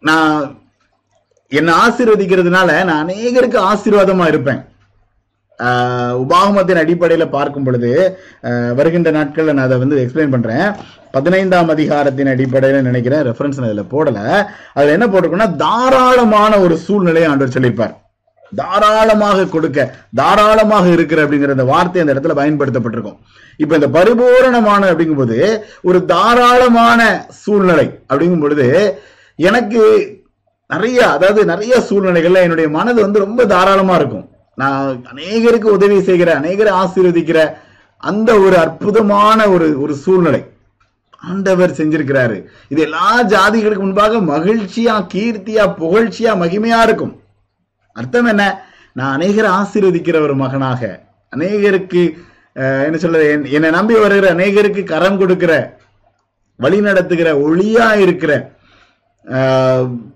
நான் என்னை ஆசீர்வதிக்கிறதுனால நான் அநேகருக்கு ஆசீர்வாதமா இருப்பேன். உபாகமத்தின் அடிப்படையில பார்க்கும் பொழுது வருகின்ற நாட்களில் நான் அதை வந்து எக்ஸ்பிளைன் பண்றேன். பதினைந்தாம் அதிகாரத்தின் அடிப்படையில நினைக்கிறேன் ரெஃபரன்ஸ் நான் இதுல போடல. அதுல என்ன போட்டிருக்கோம்னா தாராளமான ஒரு சூழ்நிலையை ஆண்டவர் சொல்லியிருப்பார். தாராளமாக கொடுக்க தாராளமாக இருக்கிற அப்படிங்கிற அந்த வார்த்தை அந்த இடத்துல பயன்படுத்தப்பட்டிருக்கும். இப்ப இந்த பரிபூரணமான அப்படிங்கும்போது ஒரு தாராளமான சூழ்நிலை அப்படிங்கும் பொழுது எனக்கு நிறைய அதாவது நிறைய சூழ்நிலைகள்ல என்னுடைய மனது வந்து ரொம்ப தாராளமா இருக்கும். நான் அநேகருக்கு உதவி செய்கிற அநேகரை ஆசீர்வதிக்கிற அந்த ஒரு அற்புதமான ஒரு ஒரு சூழ்நிலை ஆண்டவர் செஞ்சிருக்கிறாரு. இது எல்லா ஜாதிகளுக்கு முன்பாக மகிழ்ச்சியா கீர்த்தியா புகழ்ச்சியா மகிமையா இருக்கும். அர்த்தம் என்ன? நான் அநேகரை ஆசீர்வதிக்கிற ஒரு மகனாக அநேகருக்கு என்ன சொல்றது என்- என்னை நம்பி வருகிற அநேகருக்கு கரம் கொடுக்கிற வழி நடத்துகிற ஒளியா இருக்கிற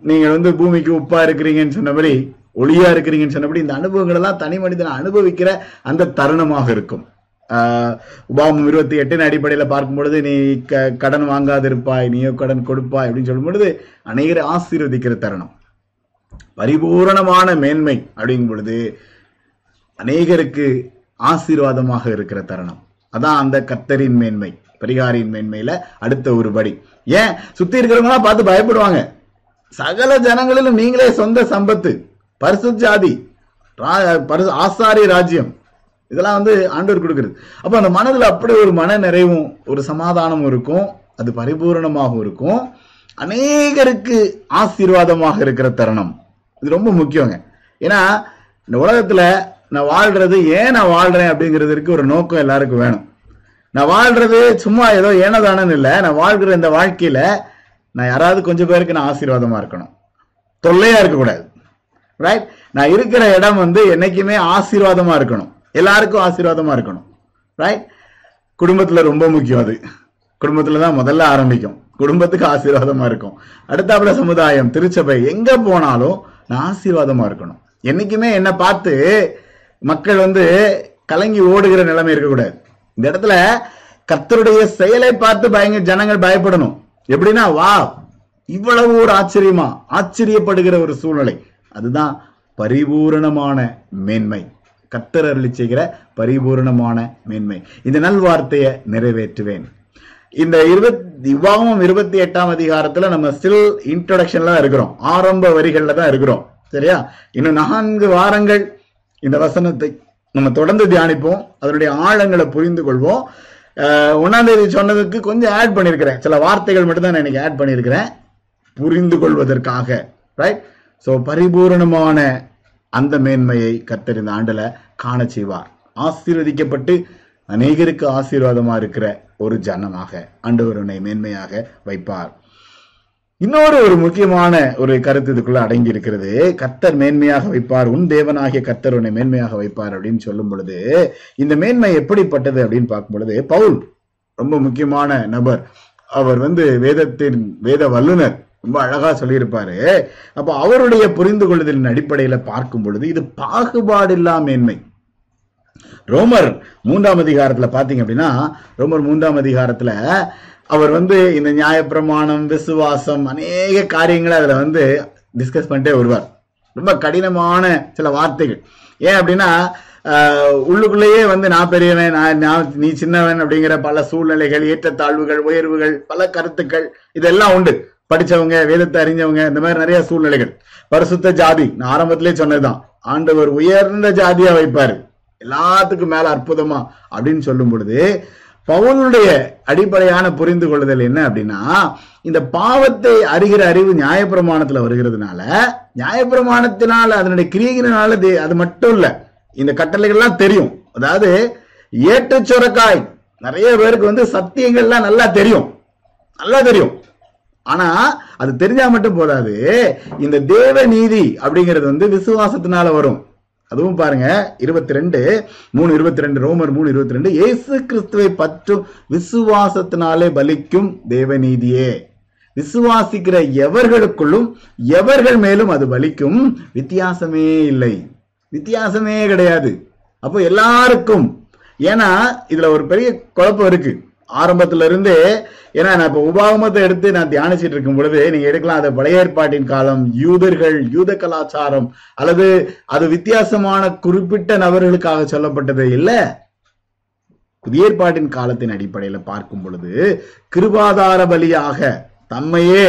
நீங்கள் வந்து பூமிக்கு உப்பா இருக்கிறீங்கன்னு சொன்னபடி ஒளியா இருக்கிறீங்கன்னு சொன்னபடி இந்த அனுபவங்கள் எல்லாம் தனி மனிதன் அனுபவிக்கிற அந்த தருணமாக இருக்கும். ஆஹ், உபாமம் இருபத்தி எட்டின் அடிப்படையில பார்க்கும் பொழுது நீ க- கடன் வாங்காதிருப்பாய் நீயோ கடன் கொடுப்பாய் அப்படின்னு சொல்லும் பொழுது அநேகரை ஆசீர்வதிக்கிற தருணம். பரிபூரணமான மேன்மை அப்படிங்கும் பொழுது அநேகருக்கு ஆசீர்வாதமாக இருக்கிற தருணம். அதான் அந்த கத்தரின் மேன்மை பரிகாரின் மேன்மையில அடுத்த ஒரு படி. ஏன்? சுத்தி இருக்கிறவங்களா பார்த்து பயப்படுவாங்க. சகல ஜனங்களிலும் நீங்களே சொந்த சம்பத்து. பரிசு ஜாதி ரா- பரிசு ஆசாரி ராஜ்யம் இதெல்லாம் வந்து ஆண்டவர் கொடுக்குறது. அப்ப அந்த மனதுல அப்படி ஒரு மன நிறைவும் ஒரு சமாதானமும் இருக்கும் அது பரிபூரணமாகவும் இருக்கும். அநேகருக்கு ஆசீர்வாதமாக இருக்கிற தருணம். இது ரொம்ப முக்கியங்க. ஏன்னா இந்த உலகத்துல நான் வாழ்றது ஏன் நான் வாழ்றேன் அப்படிங்கிறதுக்கு ஒரு நோக்கம் எல்லாருக்கும் வேணும். நான் வாழ்றது சும்மா ஏதோ ஏனதானன்னு இல்லை. நான் வாழ்கிற இந்த வாழ்க்கையில நான் யாராவது கொஞ்சம் பேருக்கு நான் ஆசீர்வாதமா இருக்கணும். தொல்லையா இருக்கக்கூடாது. ரைட் நான் இருக்கிற இடம் வந்து என்னைக்குமே ஆசீர்வாதமா இருக்கணும். எல்லாருக்கும் ஆசீர்வாதமா இருக்கணும். ரைட் குடும்பத்துல ரொம்ப முக்கியம் அது. குடும்பத்துல தான் முதல்ல ஆரம்பிக்கும். குடும்பத்துக்கு ஆசீர்வாதமா இருக்கும். அடுத்தாப்புல சமுதாயம் திருச்சபை எங்க போனாலும் நான் ஆசீர்வாதமா இருக்கணும். என்னைக்குமே என்னை பார்த்து மக்கள் வந்து கலங்கி ஓடுகிற நிலைமை இருக்கக்கூடாது. இந்த இடத்துல கர்த்தருடைய செயலை பார்த்து பயங்க ஜனங்கள் பயப்படணும். எப்படின்னா வா இவ்வளவு ஒரு ஆச்சரியமா ஆச்சரியப்படுகிற ஒரு சூழ்நிலை. அதுதான் பரிபூரணமான மேன்மை. கத்தர் அருளி செய்கிற பரிபூரணமான மேன்மை. இந்த நல்வார்த்தையை நிறைவேற்றுவேன். இந்த இருபத் விவாகம் இருபத்தி எட்டாம் அதிகாரத்துல நம்ம ஸ்டில் இன்ட்ரடக்ஷன்ல தான் இருக்கிறோம். ஆரம்ப வரிகள்ல தான் இருக்கிறோம். சரியா? இன்னும் நான்கு வாரங்கள் இந்த வசனத்தை நம்ம தொடர்ந்து தியானிப்போம். அதனுடைய ஆழங்களை புரிந்து கொள்வோம். அஹ், தேதி சொன்னதுக்கு கொஞ்சம் ஆட் பண்ணியிருக்கிறேன் சில வார்த்தைகள் மட்டும் தான் நான் இன்னைக்கு ஆட் பண்ணியிருக்கிறேன் புரிந்து கொள்வதற்காக. ரைட் ஸோ பரிபூரணமான அந்த மேன்மையை கத்தர் இந்த ஆண்டுல காண செய்வார். ஆசீர்வதிக்கப்பட்டு அநேகருக்கு ஆசீர்வாதமா இருக்கிற ஒரு ஜனமாக ஆண்டவருனை மேன்மையாக வைப்பார். இன்னொரு ஒரு முக்கியமான ஒரு கருத்து இதுக்குள்ள அடங்கி இருக்கிறது கத்தர் மேன்மையாக வைப்பார் உன் தேவனாகிய கத்தர் உன்னை மேன்மையாக வைப்பார் அப்படின்னு சொல்லும் பொழுது இந்த மேன்மை எப்படிப்பட்டது அப்படின்னு பார்க்கும் பொழுது பவுல் ரொம்ப முக்கியமான நபர். அவர் வந்து வேதத்தின் வேத வல்லுனர் ரொம்ப அழகா சொல்லியிருப்பாரு. அப்ப அவருடைய புரிந்து கொள்ளுதலின் அடிப்படையில பார்க்கும் பொழுது இது பாகுபாடில்லா மேன்மை. ரோமர் மூன்றாம் அதிகாரத்துல பாத்தீங்க அப்படின்னா ரோமர் மூன்றாம் அதிகாரத்துல அவர் வந்து இந்த நியாயப்பிரமாணம் விசுவாசம் அநேக காரியங்களை அதுல வந்து டிஸ்கஸ் பண்ணிட்டே வருவார். ரொம்ப கடினமான சில வார்த்தைகள். ஏன் அப்படின்னா உள்ளுக்குள்ளேயே வந்து நான் பெரியவன் நான் நான் நீ சின்னவன் அப்படிங்கிற பல சூழ்நிலைகள் ஏற்றத்தாழ்வுகள் உயர்வுகள் பல கருத்துக்கள் இதெல்லாம் உண்டு. படிச்சவங்க வேதத்தை அறிஞ்சவங்க இந்த மாதிரி நிறைய சூழ்நிலைகள். பரிசுத்த ஜாதி நான் ஆரம்பத்திலே சொன்னதுதான். ஆண்டவர் உயர்ந்த ஜாதியா வைப்பாரு. எல்லாத்துக்கும் மேல அற்புதமா அப்படின்னு சொல்லும் பொழுது பவுனுடைய அடிப்படையான புரிந்து கொள்ளுதல் என்ன அப்படின்னா இந்த பாவத்தை அறிகிற அறிவு நியாயப்பிரமாணத்துல வருகிறதுனால நியாயப்பிரமாணத்தினால அதனுடைய கிரியையினால அது மட்டும் இல்ல. இந்த கட்டளைகள்லாம் தெரியும். அதாவது ஏற்ற சுரக்காய். நிறைய பேருக்கு வந்து சத்தியங்கள்லாம் நல்லா தெரியும். நல்லா தெரியும். ஆனா அது தெரிஞ்சா மட்டும் போதாது. இந்த தேவ நீதி அப்படிங்கிறது வந்து விசுவாசத்தினால வரும். அதுவும் பாருங்க இருபத்தி ரெண்டு மூணு இருபத்தி ரெண்டு ரோமர் மூணு இருபத்தி ரெண்டு ஏசு கிறிஸ்துவை பற்றும் விசுவாசத்தினாலே பலிக்கும் தேவநீதியே விசுவாசிக்கிற எவர்களுக்குள்ளும் எவர்கள் மேலும் அது பலிக்கும்? வித்தியாசமே இல்லை. வித்தியாசமே கிடையாது. அப்போ எல்லாருக்கும் ஏன்னா இதுல ஒரு பெரிய குழப்பம் இருக்கு. ஆரம்பத்துல இருந்தே ஏன்னா நான் இப்ப உபாகமத்தை எடுத்து நான் தியானிச்சிட்டு இருக்கும் பொழுது நீங்க எடுக்கலாம் அது பழைய ஏற்பாட்டின் காலம் யூதர்கள் யூத கலாச்சாரம் அல்லது அது வித்தியாசமான குறிப்பிட்ட நபர்களுக்காக சொல்லப்பட்டது இல்ல. புதிய ஏற்பாட்டின் காலத்தின் அடிப்படையில பார்க்கும் பொழுது கிருபாதார பலியாக தம்மையே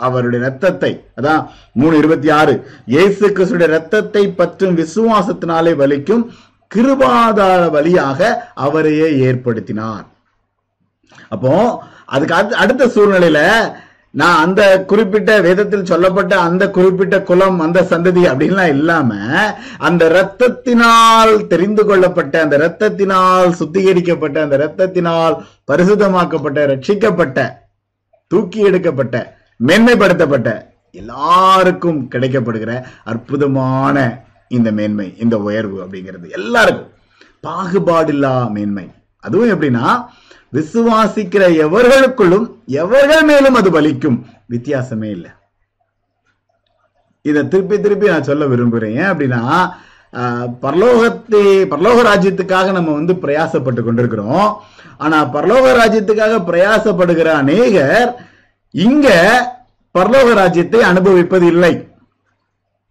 அவருடைய ரத்தத்தை அதான் மூணு இருபத்தி ஆறு இயேசு கிறிஸ்துடைய ரத்தத்தை பற்றும் விசுவாசத்தினாலே வலிக்கும் கிருபாதார வழியாக அவரையே ஏற்படுத்தினார். அப்போ அதுக்கு அடுத்த- அடுத்த சூழ்நிலையில நான் அந்த குறிப்பிட்ட வேதத்தில் சொல்லப்பட்ட அந்த குறிப்பிட்ட குலம் அந்த சந்ததி அப்படின்லாம் இல்லாம அந்த இரத்தத்தினால் தெரிந்து கொள்ளப்பட்ட அந்த இரத்தத்தினால் சுத்திகரிக்கப்பட்ட அந்த இரத்தத்தினால் பரிசுத்தமாக்கப்பட்ட ரட்சிக்கப்பட்ட தூக்கி எடுக்கப்பட்ட மேன்மைப்படுத்தப்பட்ட எல்லாருக்கும் கிடைக்கப்படுகிற அற்புதமான இந்த மேன்மை இந்த உயர்வு அப்படிங்கிறது. எல்லாருக்கும். பாகுபாடில்லா மேன்மை. அதுவும் எப்படின்னா விசுவாசிக்கிற எவர்களுக்குள்ளும் எவர்கள் மேலும் அது பலிக்கும்? வித்தியாசமே இல்லை. இதை திருப்பி திருப்பி நான் சொல்ல விரும்புகிறேன் ஏன் அப்படின்னா பரலோகத்தை பரலோக ராஜ்யத்துக்காக நம்ம வந்து பிரயாசப்பட்டு கொண்டிருக்கிறோம். ஆனா பரலோக ராஜ்யத்துக்காக பிரயாசப்படுகிற அநேகர் இங்க பரலோக ராஜ்யத்தை அனுபவிப்பது இல்லை.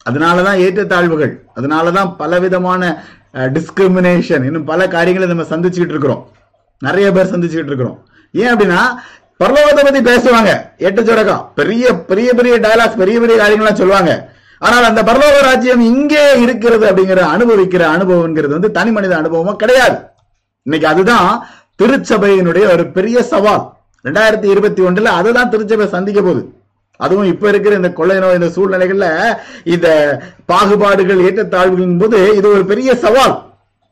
அதனாலதான் ஏற்றத்தாழ்வுகள் அதனாலதான் பலவிதமான டிஸ்கிரிமினேஷன் இன்னும் பல காரியங்களை நம்ம சந்திச்சுக்கிட்டு இருக்கிறோம். நிறைய பேர் சந்திச்சுக்கிட்டு இருக்கிறோம். ஏன் அப்படின்னா பரலோகத்தை பத்தி பேசுவாங்க. ஏற்றச்சொடக்கா பெரிய பெரிய பெரிய டயலாக்ஸ் பெரிய பெரிய காரியங்கள்லாம் சொல்லுவாங்க. ஆனால் அந்த பரலோக ராஜ்யம் இங்கே இருக்கிறது அப்படிங்கிற அனுபவிக்கிற அனுபவம்ங்கிறது வந்து தனி மனித அனுபவமா கிடையாது. இன்னைக்கு அதுதான் திருச்சபையினுடைய ஒரு பெரிய சவால். ரெண்டாயிரத்தி இருபத்தி ஒன்றுல அதுதான் திருச்சபை சந்திக்க போகுது. அதுவும் இப்ப இருக்கிற இந்த கொள்ளை நோய் இந்த சூழ்நிலைகள்ல இந்த பாகுபாடுகள் ஏற்றத்தாழ்வுகளின் போது இது ஒரு பெரிய சவால்.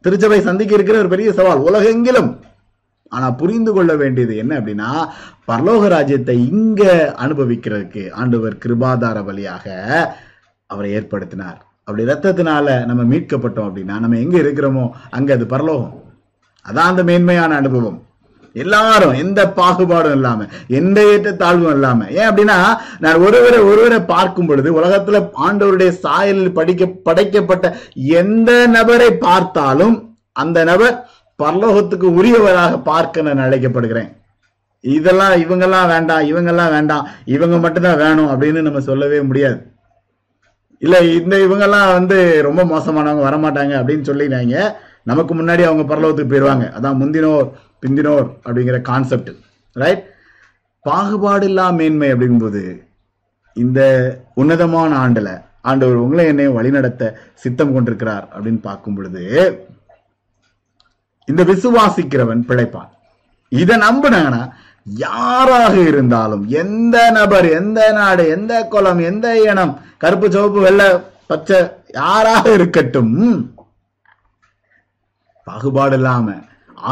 திருச்சபை சந்திக்க இருக்கிற ஒரு பெரிய சவால். உலகெங்கிலும் ஆனா புரிந்து கொள்ள வேண்டியது என்ன அப்படின்னா பரலோக ராஜ்யத்தை இங்க அனுபவிக்கிறதுக்கு ஆண்டவர் கிருபாதார வழியாக அவரை ஏற்படுத்தினார். அப்படி ரத்தத்தினால நம்ம மீட்கப்பட்டோம் அப்படின்னா நம்ம எங்க இருக்கிறோமோ அங்க அது பரலோகம். அதான் அந்த மேன்மையான அனுபவம். எல்லாரும் எந்த பாகுபாடும் இல்லாம எந்த ஏற்ற தாழ்வும் இல்லாம. ஏன் அப்படின்னா நான் ஒருவரை ஒருவரை பார்க்கும் பொழுது உலகத்துல ஆண்டவருடைய சாயலில் படிக்க படைக்கப்பட்ட எந்த நபரை பார்த்தாலும் அந்த நபர் பரலோகத்துக்கு உரியவராக பார்க்க நான் அழைக்கப்படுகிறேன். இதெல்லாம் இவங்கெல்லாம் வேண்டாம் இவங்கெல்லாம் வேண்டாம் இவங்க மட்டும்தான் வேணும் அப்படின்னு நம்ம சொல்லவே முடியாது. இல்ல இந்த இவங்கெல்லாம் வந்து ரொம்ப மோசமானவங்க வரமாட்டாங்க அப்படின்னு சொல்லினாங்க. நமக்கு முன்னாடி அவங்க பரலோகத்துக்கு போயிடுவாங்க அதான் முந்தினோர் பிந்தினோர் அப்படிங்கிற கான்செப்ட் ரைட் பாகுபாடு இல்லா மேன்மை அப்படிங்கும்போது இந்த உன்னதமான ஆண்டுல ஆண்டவர் உங்களை என்னையும் வழிநடத்த சித்தம் கொண்டிருக்கிறார் அப்படின்னு பார்க்கும் பொழுது இந்த விசுவாசிக்கிறவன் பிழைப்பான். இதை நம்பினாங்கன்னா யாராக இருந்தாலும் எந்த நபர் எந்த நாடு எந்த குலம் எந்த இனம் கருப்பு சிவப்பு வெள்ளை பச்சை யாராக இருக்கட்டும் பாகுபாடு இல்லாம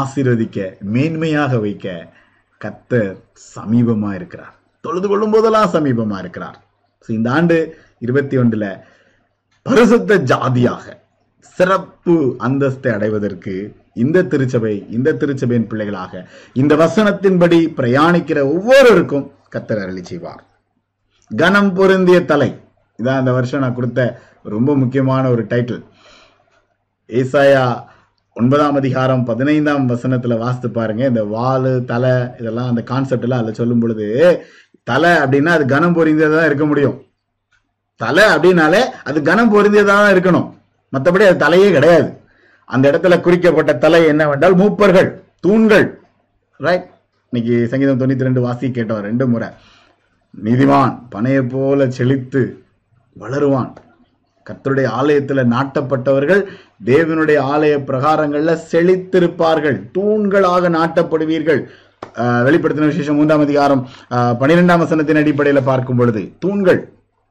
ஆசீர்வதிக்க மேன்மையாக வைக்க கத்தர் சமீபமா இருக்கிறார். தொழுது கொள்ளும் போதெல்லாம் சமீபமா இருக்கிறார். இந்த ஆண்டு இருபத்தி ஒன்றுல பரிசுத்த ஜாதியாக சிறப்பு அந்தஸ்தை அடைவதற்கு இந்த திருச்சபை இந்த திருச்சபையின் பிள்ளைகளாக இந்த வசனத்தின்படி பிரயாணிக்கிற ஒவ்வொருவருக்கும் கத்தர் அருளி செய்வார். கனம் பொருந்திய தலை. இதான் இந்த வருஷம் நான் கொடுத்த ரொம்ப முக்கியமான ஒரு டைட்டில் ஏசாயா ஒன்பதாம் அதிகாரம் பதினைந்தாம் வசனத்துல வாசித்து பாருங்க. இந்த வாலு தலை இதெல்லாம் அந்த கான்செப்ட் எல்லாம் அதுல சொல்லும் பொழுது தலை அப்படின்னா அது கனம் பொருந்தியதான் தான் இருக்க முடியும். தலை அப்படின்னாலே அது கனம் பொருந்தியதாக தான் இருக்கணும். மற்றபடி அது தலையே கிடையாது. அந்த இடத்துல குறிக்கப்பட்ட தலை என்னவென்றால் மூப்பர்கள் தூண்கள். ரைட் இன்னைக்கு சங்கீதம் தொண்ணூத்தி ரெண்டு வாசி கேட்டோம் ரெண்டு முறை. நீதிமான் பனையை போல செழித்து வளருவான். கர்த்தருடைய ஆலயத்துல நாட்டப்பட்டவர்கள் தேவனுடைய ஆலய பிரகாரங்கள்ல செழித்திருப்பார்கள். தூண்களாக நாட்டப்படுவீர்கள். வெளிப்படுத்தின விசேஷம் மூன்றாம் அதிகாரம் பனிரெண்டாம் வசனத்தின் அடிப்படையில பார்க்கும் பொழுது தூண்கள்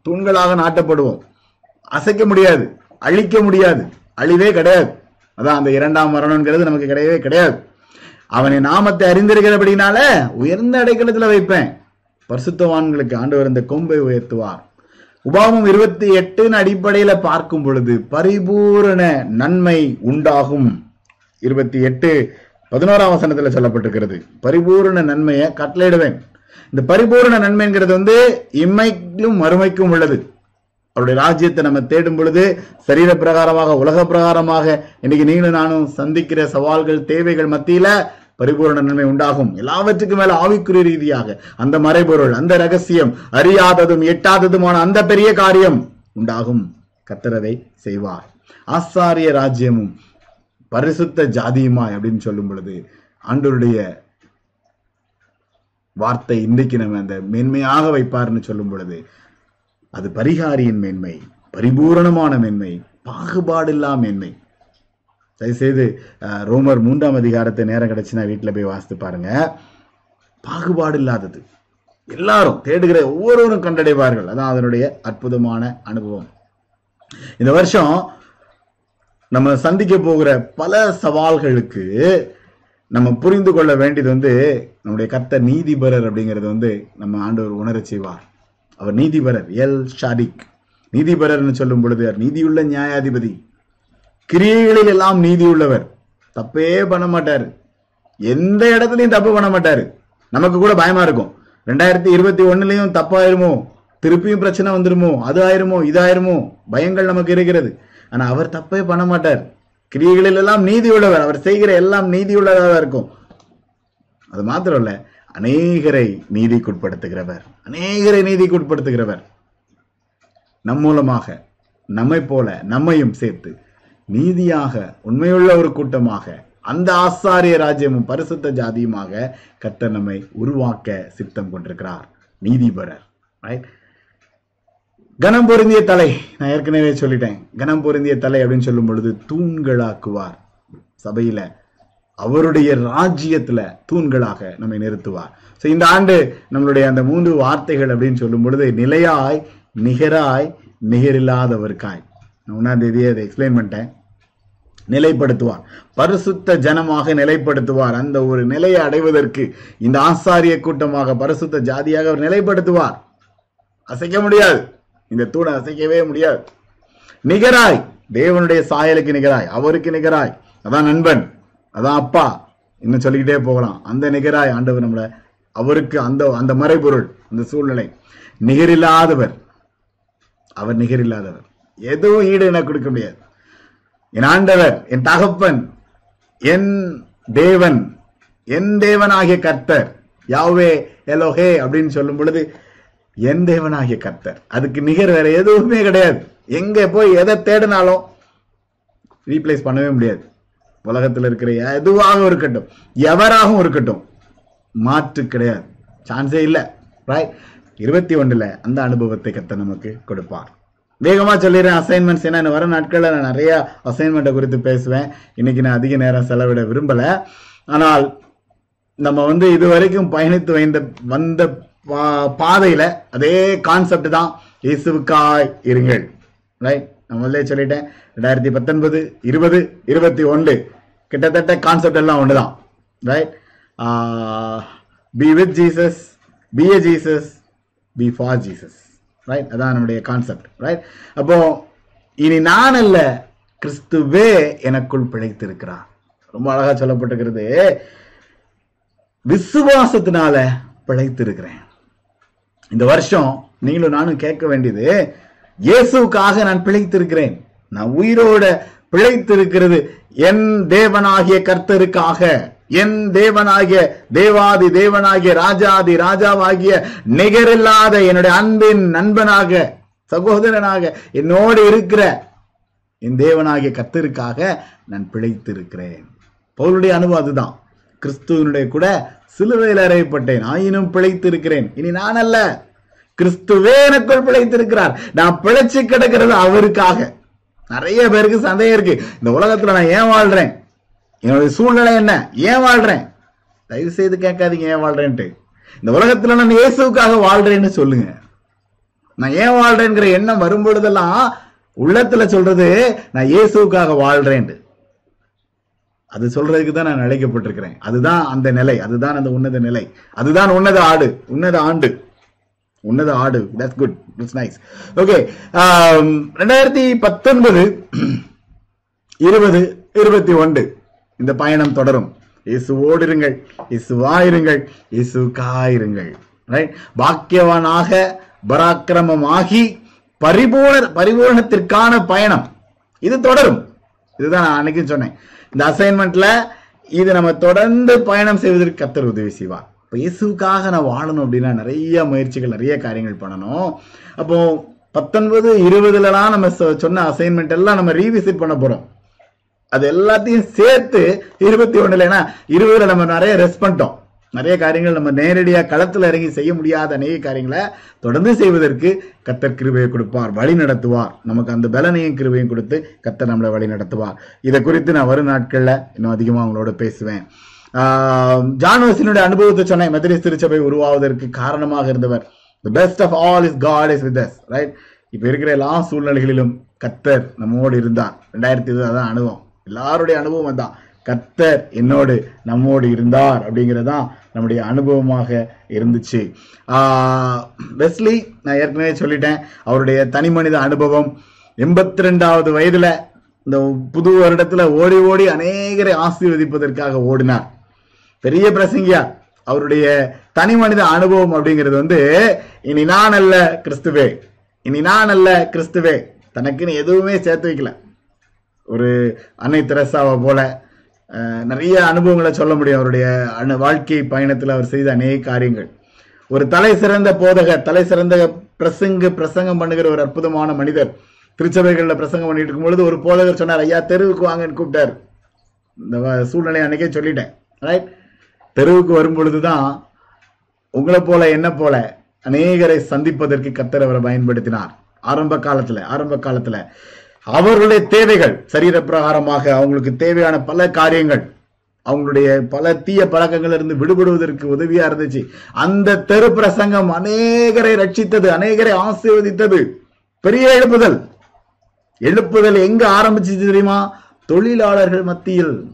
தூண்களாக நாட்டப்படுவோம். அசைக்க முடியாது அழிக்க முடியாது அழிவே கிடையாது. அதான் அந்த இரண்டாம் மரணம்ங்கிறது நமக்கு கிடையவே கிடையாது. அவனை நாமத்தை அறிந்திருக்கிறபடினால உயர்ந்த அடைக்கலத்துல வைப்பேன். பரிசுத்தவான்களுக்கு ஆண்டவர் இந்த கொம்பை உயர்த்துவார். உபாமம் இருபத்தி எட்டுன்னு அடிப்படையில பார்க்கும் பொழுது பரிபூரண நன்மை உண்டாகும். இருபத்தி எட்டு பதினோராம் வசனத்துல சொல்லப்பட்டிருக்கிறது. பரிபூரண நன்மையை கட்டளையிடுவேன். இந்த பரிபூரண நன்மைங்கிறது வந்து இம்மைக்கும் மறுமைக்கும் உள்ளது. அவருடைய ராஜ்யத்தை நம்ம தேடும் பொழுது சரீர பிரகாரமாக உலக பிரகாரமாக இன்னைக்கு நீங்களும் நானும் சந்திக்கிற சவால்கள் தேவைகள் மத்தியில பரிபூர்ண நன்மை உண்டாகும். எல்லாவற்றுக்கும் மேல ஆவிக்குரிய ரீதியாக அந்த மறைபொருள் அந்த ரகசியம் அறியாததும் எட்டாததுமான அந்த பெரிய காரியம் உண்டாகும். கத்தரதை செய்வார். ஆசாரிய ராஜ்யமும் பரிசுத்த ஜாதியுமாய் அப்படின்னு சொல்லும் பொழுது ஆண்டவருடைய வார்த்தை இன்றைக்கு நம்ம அந்த மேன்மையாக வைப்பார்னு சொல்லும் பொழுது அது பரிகாரியின் மேன்மை பரிபூரணமான மேன்மை பாகுபாடில்லா மேன்மை. தயவுசெய்து ரோமர் மூன்றாம் அதிகாரத்தை நேரம் கிடைச்சுன்னா வீட்டில் போய் வாசித்து பாருங்க. பாகுபாடு இல்லாதது எல்லாரும் தேடுகிற ஒவ்வொருவரும் கண்டடைவார்கள். அதான் அதனுடைய அற்புதமான அனுபவம். இந்த வருஷம் நம்ம சந்திக்க போகிற பல சவால்களுக்கு நம்ம புரிந்து கொள்ள வேண்டியது வந்து நம்முடைய கத்த நீதிபரர் அப்படிங்கிறது வந்து நம்ம ஆண்டவர் உணர செய்வார். அவர் நீதிபரர். எல். ஷாடிக். நீதிபரர்னு சொல்லும் பொழுது அவர் நீதியுள்ள நியாயாதிபதி. கிரியைகளில் எல்லாம் நீதி உள்ளவர் தப்பே பண்ண மாட்டார். எந்த இடத்துலையும் தப்பு பண்ண மாட்டாரு. நமக்கு கூட பயமா இருக்கும். ரெண்டாயிரத்தி இருபத்தி ஒண்ணுலயும் தப்பாயிருமோ? திருப்பியும் பிரச்சனை வந்துருமோ? அது ஆயிருமோ? இது ஆயிருமோ? பயங்கள் நமக்கு இருக்கிறது. ஆனா அவர் தப்பே பண்ண மாட்டார். கிரியைகளில் எல்லாம் நீதி உள்ளவர் அவர் செய்கிற எல்லாம் நீதி உள்ளதாக இருக்கும். அது மாத்திரம் இல்ல அநேகரை நீதிக்குட்படுத்துகிறவர். அநேகரை நீதிக்குட்படுத்துகிறவர் நம் மூலமாக நம்மை போல நம்மையும் சேர்த்து நீதியாக உண்மையுள்ள ஒரு கூட்டமாக அந்த ஆசாரிய ராஜ்யமும் பரிசுத்த ஜாதியுமாக கத்த நம்மை உருவாக்க சித்தம் கொண்டிருக்கிறார். நீதிபரர். Right? கனம் பொருந்திய தலை நான் ஏற்கனவே சொல்லிட்டேன். கனம் பொருந்திய தலை அப்படின்னு சொல்லும் பொழுது தூண்களாக்குவார். சபையில அவருடைய ராஜ்யத்துல தூண்களாக நம்மை நிறுத்துவார். ஸோ இந்த ஆண்டு நம்மளுடைய அந்த மூன்று வார்த்தைகள் அப்படின்னு சொல்லும் பொழுது நிலையாய் நிகராய் நிகரில்லாதவர்காய். நான் ஒன்றாம் தேதியை அதை எக்ஸ்பிளைன் பண்ணிட்டேன். நிலைப்படுத்துவார். பரிசுத்த ஜனமாக நிலைப்படுத்துவார். அந்த ஒரு நிலையை அடைவதற்கு இந்த ஆசாரிய கூட்டமாக பரிசுத்த ஜாதியாக அவர் நிலைப்படுத்துவார். அசைக்க முடியாது. இந்த தூணை அசைக்கவே முடியாது. நிகராய். தேவனுடைய சாயலுக்கு நிகராய். அவருக்கு நிகராய். அதான் நண்பன். அதான் அப்பா. இன்னும் சொல்லிக்கிட்டே போகலாம். அந்த நிகராய் ஆண்டவர் நம்மள அவருக்கு அந்த அந்த மறைபொருள் அந்த சூழ்நிலை. நிகரில்லாதவர். அவர் நிகரில்லாதவர். எதுவும் ஈடு என கொடுக்க முடியாது. என் ஆண்டவர் என் தகப்பன் என் தேவன் என் தேவனாகிய கர்த்தர் யாவே எலோஹே அப்படின்னு சொல்லும் பொழுது என் தேவனாகிய கர்த்தர். அதுக்கு நிகர் வேற எதுவுமே கிடையாது. எங்க போய் எதை தேடினாலும் ரீப்ளேஸ் பண்ணவே முடியாது. உலகத்தில் இருக்கிற எதுவாகவும் இருக்கட்டும் எவராகவும் இருக்கட்டும் மாற்று கிடையாது. சான்ஸே இல்லை ரைட் இருபத்தி ஒன்றில் அந்த அனுபவத்தை கத்த நமக்கு கொடுப்பார். வேகமாக சொல்லிடுறேன் அசைன்மெண்ட்ஸ் ஏன்னா வர நாட்களில் நான் நிறைய அசைன்மெண்ட்டை குறித்து பேசுவேன். இன்னைக்கு நான் அதிக நேரம் செலவிட விரும்பலை. ஆனால் நம்ம வந்து இது வரைக்கும் பயணித்து வைந்த வந்த பா- அதே கான்செப்ட் தான் இயேசுக்காய் இருங்கள். ரைட் நான் முதல்ல சொல்லிட்டேன். ரெண்டாயிரத்தி பத்தொன்பது இருபது இருபத்தி ஒன்று. கிட்டத்தட்ட கான்செப்ட் எல்லாம் ஒன்று தான் right be with Jesus be a Jesus be for Jesus right அதான் நம்முடைய கான்செப்ட் ரைட் அப்போ இனி நான் அல்ல கிறிஸ்துவே எனக்குள் பிழைத்திருக்கிறார். ரொம்ப அழகா சொல்லப்பட்டிருக்கிறது. விசுவாசத்தினால பிழைத்திருக்கிறேன். இந்த வருஷம் நீங்களும் நானும் கேட்க வேண்டியது இயேசுக்காக நான் பிழைத்திருக்கிறேன். நான் உயிரோட பிழைத்திருக்கிறது என் தேவனாகிய கர்த்தருக்காக. என் தேவனாகிய தேவாதி தேவனாகிய ராஜாதி ராஜாவாகிய நிகரில்லாத என்னுடைய அன்பின் நண்பனாக சகோதரனாக என்னோடு இருக்கிற என் தேவனாகிய கர்த்தருக்காக நான் பிழைத்திருக்கிறேன். பவுலுடைய அனுபவம் அதுதான். கிறிஸ்துவனுடைய கூட சிலுவையில் அறையப்பட்டேன். ஆயினும் பிழைத்திருக்கிறேன். இனி நான் அல்ல கிறிஸ்துவே எனக்குள் பிழைத்திருக்கிறார். நான் பிழைச்சு கிடக்கிறது அவருக்காக. நிறைய பேருக்கு சந்தேகம் இருக்கு. இந்த உலகத்துல நான் ஏன் வாழ்றேன்? என்னுடைய சூழ்நிலை என்ன? ஏன் வாழ்றேன்? தயவு செய்து கேட்காதீங்க ஏன் வாழ்றேன்ட்டு. இந்த உலகத்துல நான் இயேசுக்காக வாழ்றேன்னு சொல்லுங்க. நான் ஏன் வாழ்றேங்கிற எண்ணம் வரும்பொழுதெல்லாம் உள்ளத்துல சொல்றது நான் இயேசுக்காக வாழ்றேன்ட்டு. அது சொல்றதுக்கு தான் நான் அழைக்கப்பட்டிருக்கிறேன் அதுதான் அந்த நிலை. அதுதான் அந்த உன்னத நிலை. அதுதான் உன்னத ஆடு. உன்னத ஆண்டு. உன்னது ஆடு. That's good it's nice okay ரெண்டாயிரத்தி பத்தொன்பது இருபது இருபத்தி ஒன்று. இந்த பயணம் தொடரும். இசு ஓடிருங்கள் இசு இருங்கள். இசு இயேசுக்காயிருங்கள் ரைட் பாக்கியவானாக பராக்கிரமமாகி பரிபூர்ண பரிபூர்ணத்திற்கான பயணம். இது தொடரும். இதுதான் நான் அன்னைக்கு சொன்னேன். இந்த அசைன்மெண்ட்ல இது நம்ம தொடர்ந்து பயணம் செய்வதற்கு கத்தர் உதவி செய்வார். இப்போ இயேசுக்காக நான் வாழணும் அப்படின்னா நிறைய முயற்சிகள் நிறைய காரியங்கள் பண்ணணும். அப்போ பத்தொன்பது இருபதுலலாம் நம்ம சொ- சொன்ன அசைன்மெண்ட் எல்லாம் நம்ம ரீவிசிட் பண்ண போறோம். அது எல்லாத்தையும் சேர்த்து இருபத்தி ஒண்ணுல ஏன்னா இருபதுல நம்ம நிறைய ரெஸ்ட் பண்ணிட்டோம். நிறைய காரியங்கள் நம்ம நேரடியாக களத்தில் இறங்கி செய்ய முடியாத அநேக காரியங்களை தொடர்ந்து செய்வதற்கு கத்தர் கிருபையை கொடுப்பார் வழி நடத்துவார். நமக்கு அந்த பலனையும் கிருபையும் கொடுத்து கத்தர் நம்மளை வழி நடத்துவார். இதை குறித்து நான் வரும் நாட்களில் இன்னும் அதிகமாக அவங்களோட பேசுவேன். ஆஹ் அனுபவத்தை சொன்னேன். மெத்தடிஸ் திருச்சபை உருவாவதற்கு காரணமாக இருந்தவர். The best of all is God is with us right இப்ப இருக்கிற எல்லா சூழ்நிலைகளிலும் கத்தர் நம்மோடு இருந்தார். ரெண்டாயிரத்தி இருபது அதான் அனுபவம். எல்லாருடைய அனுபவம் அதான். கத்தர் என்னோடு நம்மோடு இருந்தார் அப்படிங்கறதுதான் நம்முடைய அனுபவமாக இருந்துச்சு. வெஸ்லி நான் ஏற்கனவே சொல்லிட்டேன். அவருடைய தனி மனித அனுபவம் எண்பத்தி ரெண்டாவது வயதுல இந்த புது வருடத்துல ஓடி ஓடி அநேகரை ஆசீர்வதிப்பதற்காக ஓடினார். பெரிய பிரசங்கியா அவருடைய தனி மனித அனுபவம் அப்படிங்கிறது வந்து இனி நான் அல்ல கிறிஸ்துவே. இனி நான் அல்ல கிறிஸ்துவே. தனக்குன்னு எதுவுமே சேர்த்து வைக்கல. ஒரு அன்னை தெரசாவை போல நிறைய அனுபவங்களை சொல்ல முடியும் அவருடைய அனு வாழ்க்கை பயணத்தில் அவர் செய்த அநேக காரியங்கள். ஒரு தலை சிறந்த போதக தலை சிறந்த பிரசங்க பிரசங்கம் பண்ணுகிற ஒரு அற்புதமான மனிதர். திருச்சபைகளில் பிரசங்கம் பண்ணிட்டு இருக்கும் பொழுது ஒரு போதகர் சொன்னார் ஐயா தெருவுக்கு வாங்கன்னு கூப்பிட்டார். இந்த சூழ்நிலை அன்னைக்கே சொல்லிட்டேன். ரைட் தெருவுக்கு வரும் பொழுதுதான் உங்களை போல என்ன போல அநேகரை சந்திப்பதற்கு கத்தர் அவரை பயன்படுத்தினார். ஆரம்ப காலத்துல ஆரம்ப காலத்துல. அவர்களுடைய தேவைகள் சரீர பிரகாரமாக அவங்களுக்கு தேவையான பல காரியங்கள் அவங்களுடைய பல தீய பழக்கங்கள் இருந்து விடுபடுவதற்கு உதவியா இருந்துச்சு. அந்த தெரு பிரசங்கம் அநேகரை ரட்சித்தது அநேகரை ஆசீர்வதித்தது. பெரிய எழுப்புதல். எழுப்புதல் எங்க ஆரம்பிச்சு தெரியுமா? தொழிலாளர்கள் மத்தியில்.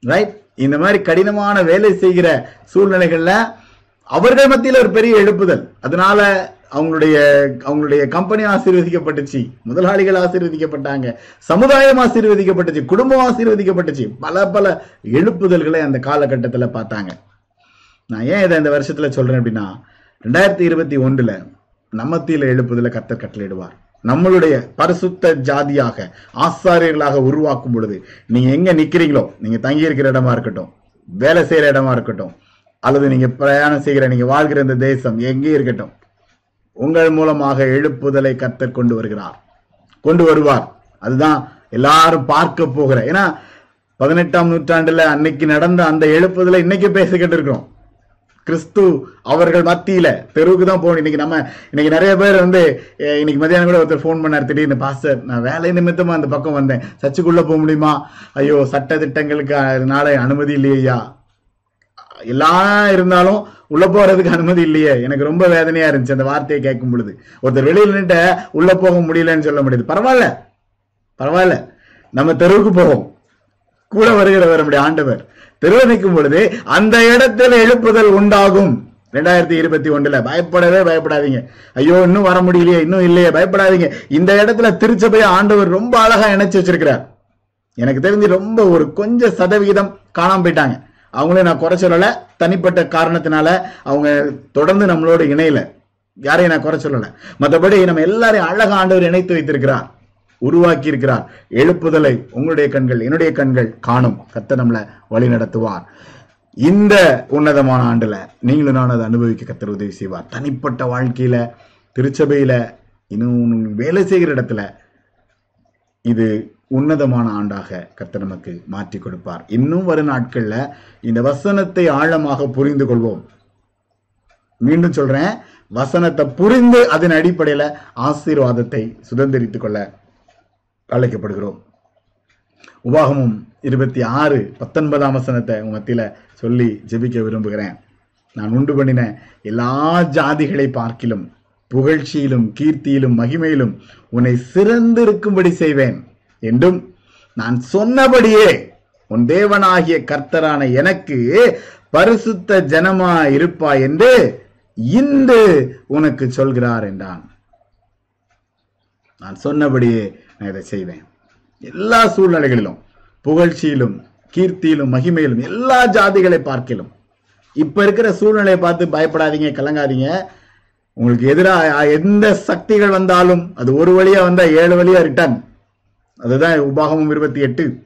ரைட் இந்த மாதிரி கடினமான வேலை செய்கிற சூழ்நிலைகள்ல அவர்கள் மத்தியில் ஒரு பெரிய எழுப்புதல். அதனால அவங்களுடைய அவங்களுடைய கம்பெனி ஆசீர்வதிக்கப்பட்டுச்சு முதலாளிகள் ஆசீர்வதிக்கப்பட்டாங்க சமுதாயம் ஆசீர்வதிக்கப்பட்டுச்சு குடும்பம் ஆசீர்வதிக்கப்பட்டுச்சு. பல பல எழுப்புதல்களை அந்த காலகட்டத்தில் பார்த்தாங்க. நான் ஏன் இதை இந்த வருஷத்துல சொல்றேன் அப்படின்னா ரெண்டாயிரத்தி இருபத்தி ஒன்றுல நம்மத்தியில எழுப்புதல கத்தர் கட்டளையிடுவார். நம்மளுடைய பரிசுத்த ஜாதியாக ஆசாரியர்களாக உருவாக்கும் பொழுது நீங்க எங்க நிக்கிறீங்களோ நீங்க தங்கி இருக்கிற இடமா இருக்கட்டும் வேலை செய்யற இடமா இருக்கட்டும் அல்லது நீங்க பிரயாணம் செய்கிற நீங்க வாழ்கிற இந்த தேசம் எங்கே இருக்கட்டும் உங்கள் மூலமாக எழுப்புதலை கத்தர் கொண்டு வருகிறார். கொண்டு வருவார். அதுதான் எல்லாரும் பார்க்க போகிற. ஏன்னா பதினெட்டாம் நூற்றாண்டுல அன்னைக்கு நடந்த அந்த எழுப்புதலை இன்னைக்கு பேசிக்கிட்டு இருக்கிறோம். கிறிஸ்து அவர்கள் மத்தியில தெருவுக்கு தான் போகணும். இன்னைக்கு நம்ம இன்னைக்கு நிறைய பேர் வந்து இன்னைக்கு மதியானம் கூட ஒருத்தர் ஃபோன் பண்ணார். திடீர்னு பாஸ்டர் நான் வேலை நிமித்தமா அந்த பக்கம் வந்தேன். சர்ச்சுக்குள்ள போக முடியுமா? ஐயோ சட்ட திட்டங்களுக்கு அதனால அனுமதி இல்லையா? எல்லாம் இருந்தாலும் உள்ள போறதுக்கு அனுமதி இல்லையே. எனக்கு ரொம்ப வேதனையா இருந்துச்சு அந்த வார்த்தையை கேட்கும் பொழுது. ஒருத்தர் வெளியில நின்று உள்ள போக முடியலன்னு சொல்ல முடியுது. பரவாயில்ல. பரவாயில்ல. நம்ம தெருவுக்கு போவோம். கூட வருகிறவர் நம்முடைய ஆண்டவர். திருவதிக்கும் பொழுது அந்த இடத்துல எழுப்புதல் உண்டாகும். ரெண்டாயிரத்தி இருபத்தி ஒன்றுல பயப்படவே பயப்படாதீங்க. ஐயோ இன்னும் வர முடியலையே இன்னும் இல்லையே பயப்படாதீங்க. இந்த இடத்துல திருச்சபையை ஆண்டவர் ரொம்ப அழகா இணைச்சு வச்சிருக்கிறார். எனக்கு தெரிஞ்சு ரொம்ப ஒரு கொஞ்சம் சதவிகிதம் காணாம போயிட்டாங்க. அவங்களே நான் குறை சொல்லல. தனிப்பட்ட காரணத்தினால அவங்க தொடர்ந்து நம்மளோட இணையல. யாரையும் நான் குறை சொல்லல. மற்றபடி நம்ம எல்லாரையும் அழகா ஆண்டவர் இணைத்து வைத்திருக்கிறார். உருவாக்கி இருக்கிறார் எழுப்புதலை உங்களுடைய கண்கள் என்னுடைய கண்கள் காணும். கத்த நம்மளை வழி நடத்துவார். இந்த உன்னதமான ஆண்டுல நீங்களும் நான் அதை அனுபவிக்க கத்தர் உதவி செய்வார். தனிப்பட்ட வாழ்க்கையில திருச்சபையில இன்னும் வேலை செய்கிற இடத்துல இது உன்னதமான ஆண்டாக கர்த்தர் நமக்கு மாற்றி கொடுப்பார். இன்னும் வரும் நாட்கள்ல இந்த வசனத்தை ஆழமாக புரிந்து கொள்வோம். மீண்டும் சொல்றேன் வசனத்தை புரிந்து அதன் அடிப்படையில ஆசீர்வாதத்தை சுதந்திரித்துக் கொள்ள அழைக்கப்படுகிறோம். உபாகமும் இருபத்தி ஆறு பத்தொன்பதாம் வசனத்தை உங்க மத்தியில சொல்லி ஜெபிக்க விரும்புகிறேன். நான் உண்டு பண்ணின எல்லா ஜாதிகளை பார்க்கிலும் புகழ்ச்சியிலும் கீர்த்தியிலும் மகிமையிலும் உன்னை சிறந்திருக்கும்படி செய்வேன் என்றும் நான் சொன்னபடியே உன் தேவனாகிய கர்த்தரான எனக்கு பரிசுத்த ஜனமா இருப்பா என்று இன்று உனக்கு சொல்கிறார் என்றான். நான் சொன்னபடியே நான் இதை செய்வேன். எல்லா சூழ்நிலைகளிலும் புகழ்ச்சியிலும் கீர்த்தியிலும் மகிமையிலும் எல்லா ஜாதிகளை பார்க்கிலும். இப்ப இருக்கிற சூழ்நிலையை பார்த்து பயப்படாதீங்க கலங்காதீங்க. உங்களுக்கு எதிராக எந்த சக்திகள் வந்தாலும் அது ஒரு வழியா வந்தா ஏழு வழியா ரிட்டர்ன் அதுதான் உபாகமும் இருபத்தி எட்டு.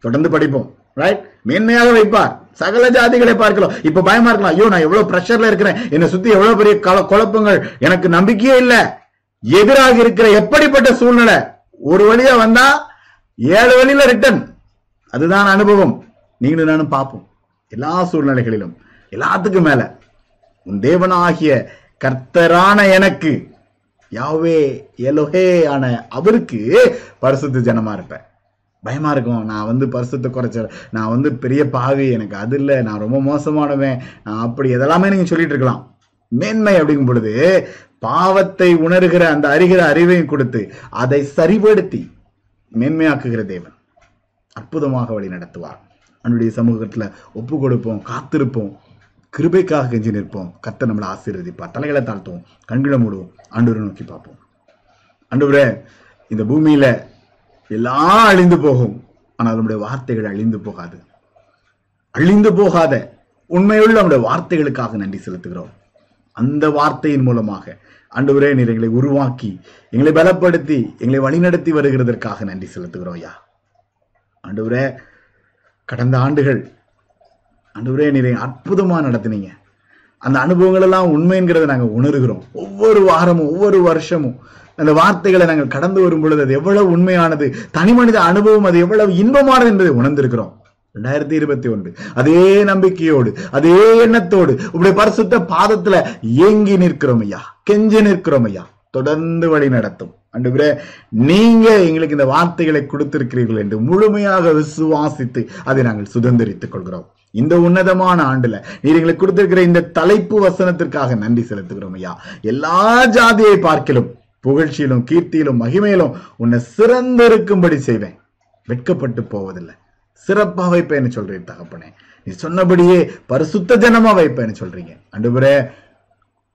தொடர்ந்து படிப்போம். ரைட் மேன்மையாக வைப்பார். சகல ஜாதிகளை பார்க்கலாம். இப்ப பயமா இருக்கலாம். ஐயோ நான் எவ்வளவு ப்ரெஷர்ல இருக்கிறேன். என்னை சுத்தி எவ்வளவு பெரிய குழப்பங்கள். எனக்கு நம்பிக்கையே இல்லை. எதிராக இருக்கிற எப்படிப்பட்ட சூழ்நிலை? ஒரு வழியா வந்தா ஏழு வழியில ரிட்டர்ன் அதுதான் அனுபவம். நீங்களும் நானும் பார்ப்போம். எல்லா சூழ்நிலைகளிலும் எல்லாத்துக்கும் மேல. உன் தேவனாகிய கர்த்தரான எனக்கு யாவே எலோஹே ஆன அவருக்கு பரிசுத்த ஜனமா இருப்பேன். பயமா இருக்கும். நான் வந்து பரிசுத்த குறைச்ச நான் வந்து பெரிய பாவி எனக்கு அது இல்லை நான் ரொம்ப மோசமானவன் நான் அப்படி எதெல்லாமே நீங்க சொல்லிட்டு இருக்கலாம். மேன்மை அப்படிங்கும் பொழுது பாவத்தை உணர்கிற அந்த அறிகிற அறிவையும் கொடுத்து அதை சரிபடுத்தி மேன்மையாக்குகிற தேவன் அற்புதமாக வழி நடத்துவார். அவனுடைய சமூகத்துல ஒப்பு கொடுப்போம் காத்திருப்போம் கிருபைக்காக கெஞ்சி நிற்போம். கத்த நம்மளை ஆசீர்வதிப்பார். தலைகளை தாழ்த்துவோம் கண்களை மூடுவோம் ஆண்டவரை நோக்கி பார்ப்போம். ஆண்டவரே இந்த பூமியில எல்லாம் அழிந்து போகும். ஆனால் நம்முடைய வார்த்தைகள் அழிந்து போகாது. அழிந்து போகாத உண்மையுள்ள நம்முடைய வார்த்தைகளுக்காக நன்றி செலுத்துகிறோம். அந்த வார்த்தையின் மூலமாக. ஆண்டவரே நீர் எங்களை உருவாக்கி எங்களை பலப்படுத்தி எங்களை வழிநடத்தி வருகிறதற்காக நன்றி செலுத்துகிறோம் ஐயா. ஆண்டவரே கடந்த ஆண்டுகள் ஆண்டவரே நீரை அற்புதமாக நடத்தினீங்க. அந்த அனுபவங்கள் எல்லாம் உண்மைங்கிறத நாங்கள் உணர்கிறோம். ஒவ்வொரு வாரமும் ஒவ்வொரு வருஷமும் அந்த வார்த்தைகளை நாங்கள் கடந்து வரும் பொழுது அது எவ்வளவு உண்மையானது தனி மனித அனுபவம் அது எவ்வளவு இன்பமானது என்பதை உணர்ந்திருக்கிறோம். ரெண்டாயிரத்தி இருபத்தி ஒன்று. அதே நம்பிக்கையோடு அதே எண்ணத்தோடு உடைய பரிசுத்த பாதத்துல ஏங்கி நிற்கிறோம் ஐயா. கெஞ்சி நிற்கிறோம் ஐயா. தொடர்ந்து வழி நடத்தும். அன்றுவரே நீங்க எங்களுக்கு இந்த வார்த்தைகளை கொடுத்திருக்கிறீர்கள் என்று முழுமையாக விசுவாசித்து அதை நாங்கள் சுதந்திரித்துக் கொள்கிறோம். இந்த உன்னதமான ஆண்டுல நீர் எங்களுக்கு கொடுத்திருக்கிற இந்த தலைப்பு வசனத்திற்காக நன்றி செலுத்துகிறோம் ஐயா. எல்லா ஜாதியை பார்க்கிலும் புகழ்ச்சியிலும் கீர்த்தியிலும் மகிமையிலும் உன்னை சிறந்திருக்கும்படி செய்வேன். வெட்கப்பட்டு போவதில்லை. சிறப்பா வைப்பேன்னு சொல்றேன் தகப்பனே. நீ சொன்னபடியே பரிசுத்த ஜனமா வைப்பேன்னு சொல்றீங்க. அன்றுபுரே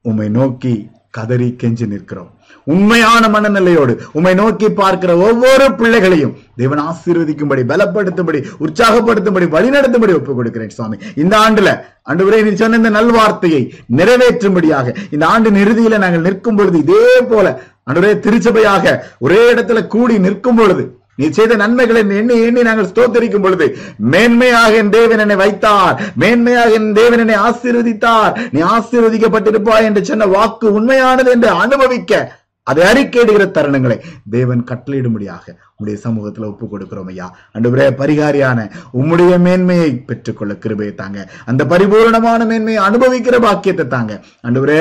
உம்மை நோக்கி கதறி கெஞ்சி நிற்கிறோம். உண்மையான மனநிலையோடு உம்மை நோக்கி பார்க்கிற ஒவ்வொரு பிள்ளைகளையும் தேவன் ஆசீர்வதிக்கும்படி பலப்படுத்தும்படி உற்சாகப்படுத்தும்படி வழிநடத்தும்படி ஒப்புக் கொடுக்கிறேன் சுவாமி. இந்த ஆண்டுல ஆண்டவரே நீ சொன்ன இந்த நல்வார்த்தையை நிறைவேற்றும்படியாக இந்த ஆண்டின் இறுதியில நாங்கள் நிற்கும் பொழுது இதே போல அன்றுவரே திருச்சபையாக ஒரே இடத்துல கூடி நிற்கும் பொழுது நீ செய்த நன்மைகளை எண்ணி எண்ணி நாங்கள் ஸ்தோத்தரிக்கும் பொழுது மேன்மையாக என் தேவன் என்னை வைத்தார். மேன்மையாக என் தேவன் என்னை ஆசீர்வதித்தார். நீ ஆசீர்வதிக்கப்பட்டிருப்பாய் என்று சொன்ன வாக்கு உண்மையானது என்று அனுபவிக்க அதை அறிக்கையிடுகிற தருணங்களை தேவன் கட்டளையிடும்படியாக உங்களுடைய சமூகத்துல ஒப்பு கொடுக்கிறோம் ஐயா. அன்றுவரே பரிகாரியான உம்முடைய மேன்மையை பெற்றுக்கொள்ள கிருபையை தாங்க. அந்த பரிபூர்ணமான மேன்மையை அனுபவிக்கிற பாக்கியத்தை தாங்க. அன்றுவரே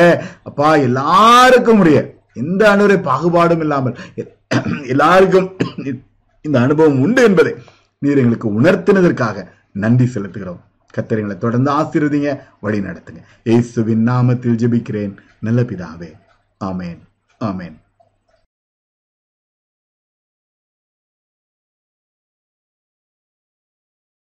அப்பா எல்லாருக்கும் உடைய எந்த அனுரை பாகுபாடும் இல்லாமல் எல்லாருக்கும் இந்த அனுபவம் உண்டு என்பதை நீர் எங்களுக்கு உணர்த்தினதற்காக நன்றி செலுத்துகிறோம். கத்தரிங்களை தொடர்ந்து ஆசீர்வதிங்க வழி நடத்துங்க. இயேசுவின் நாமத்தில் ஜெபிக்கிறேன். நல்ல பிதாவே. ஆமேன். ஆமேன்.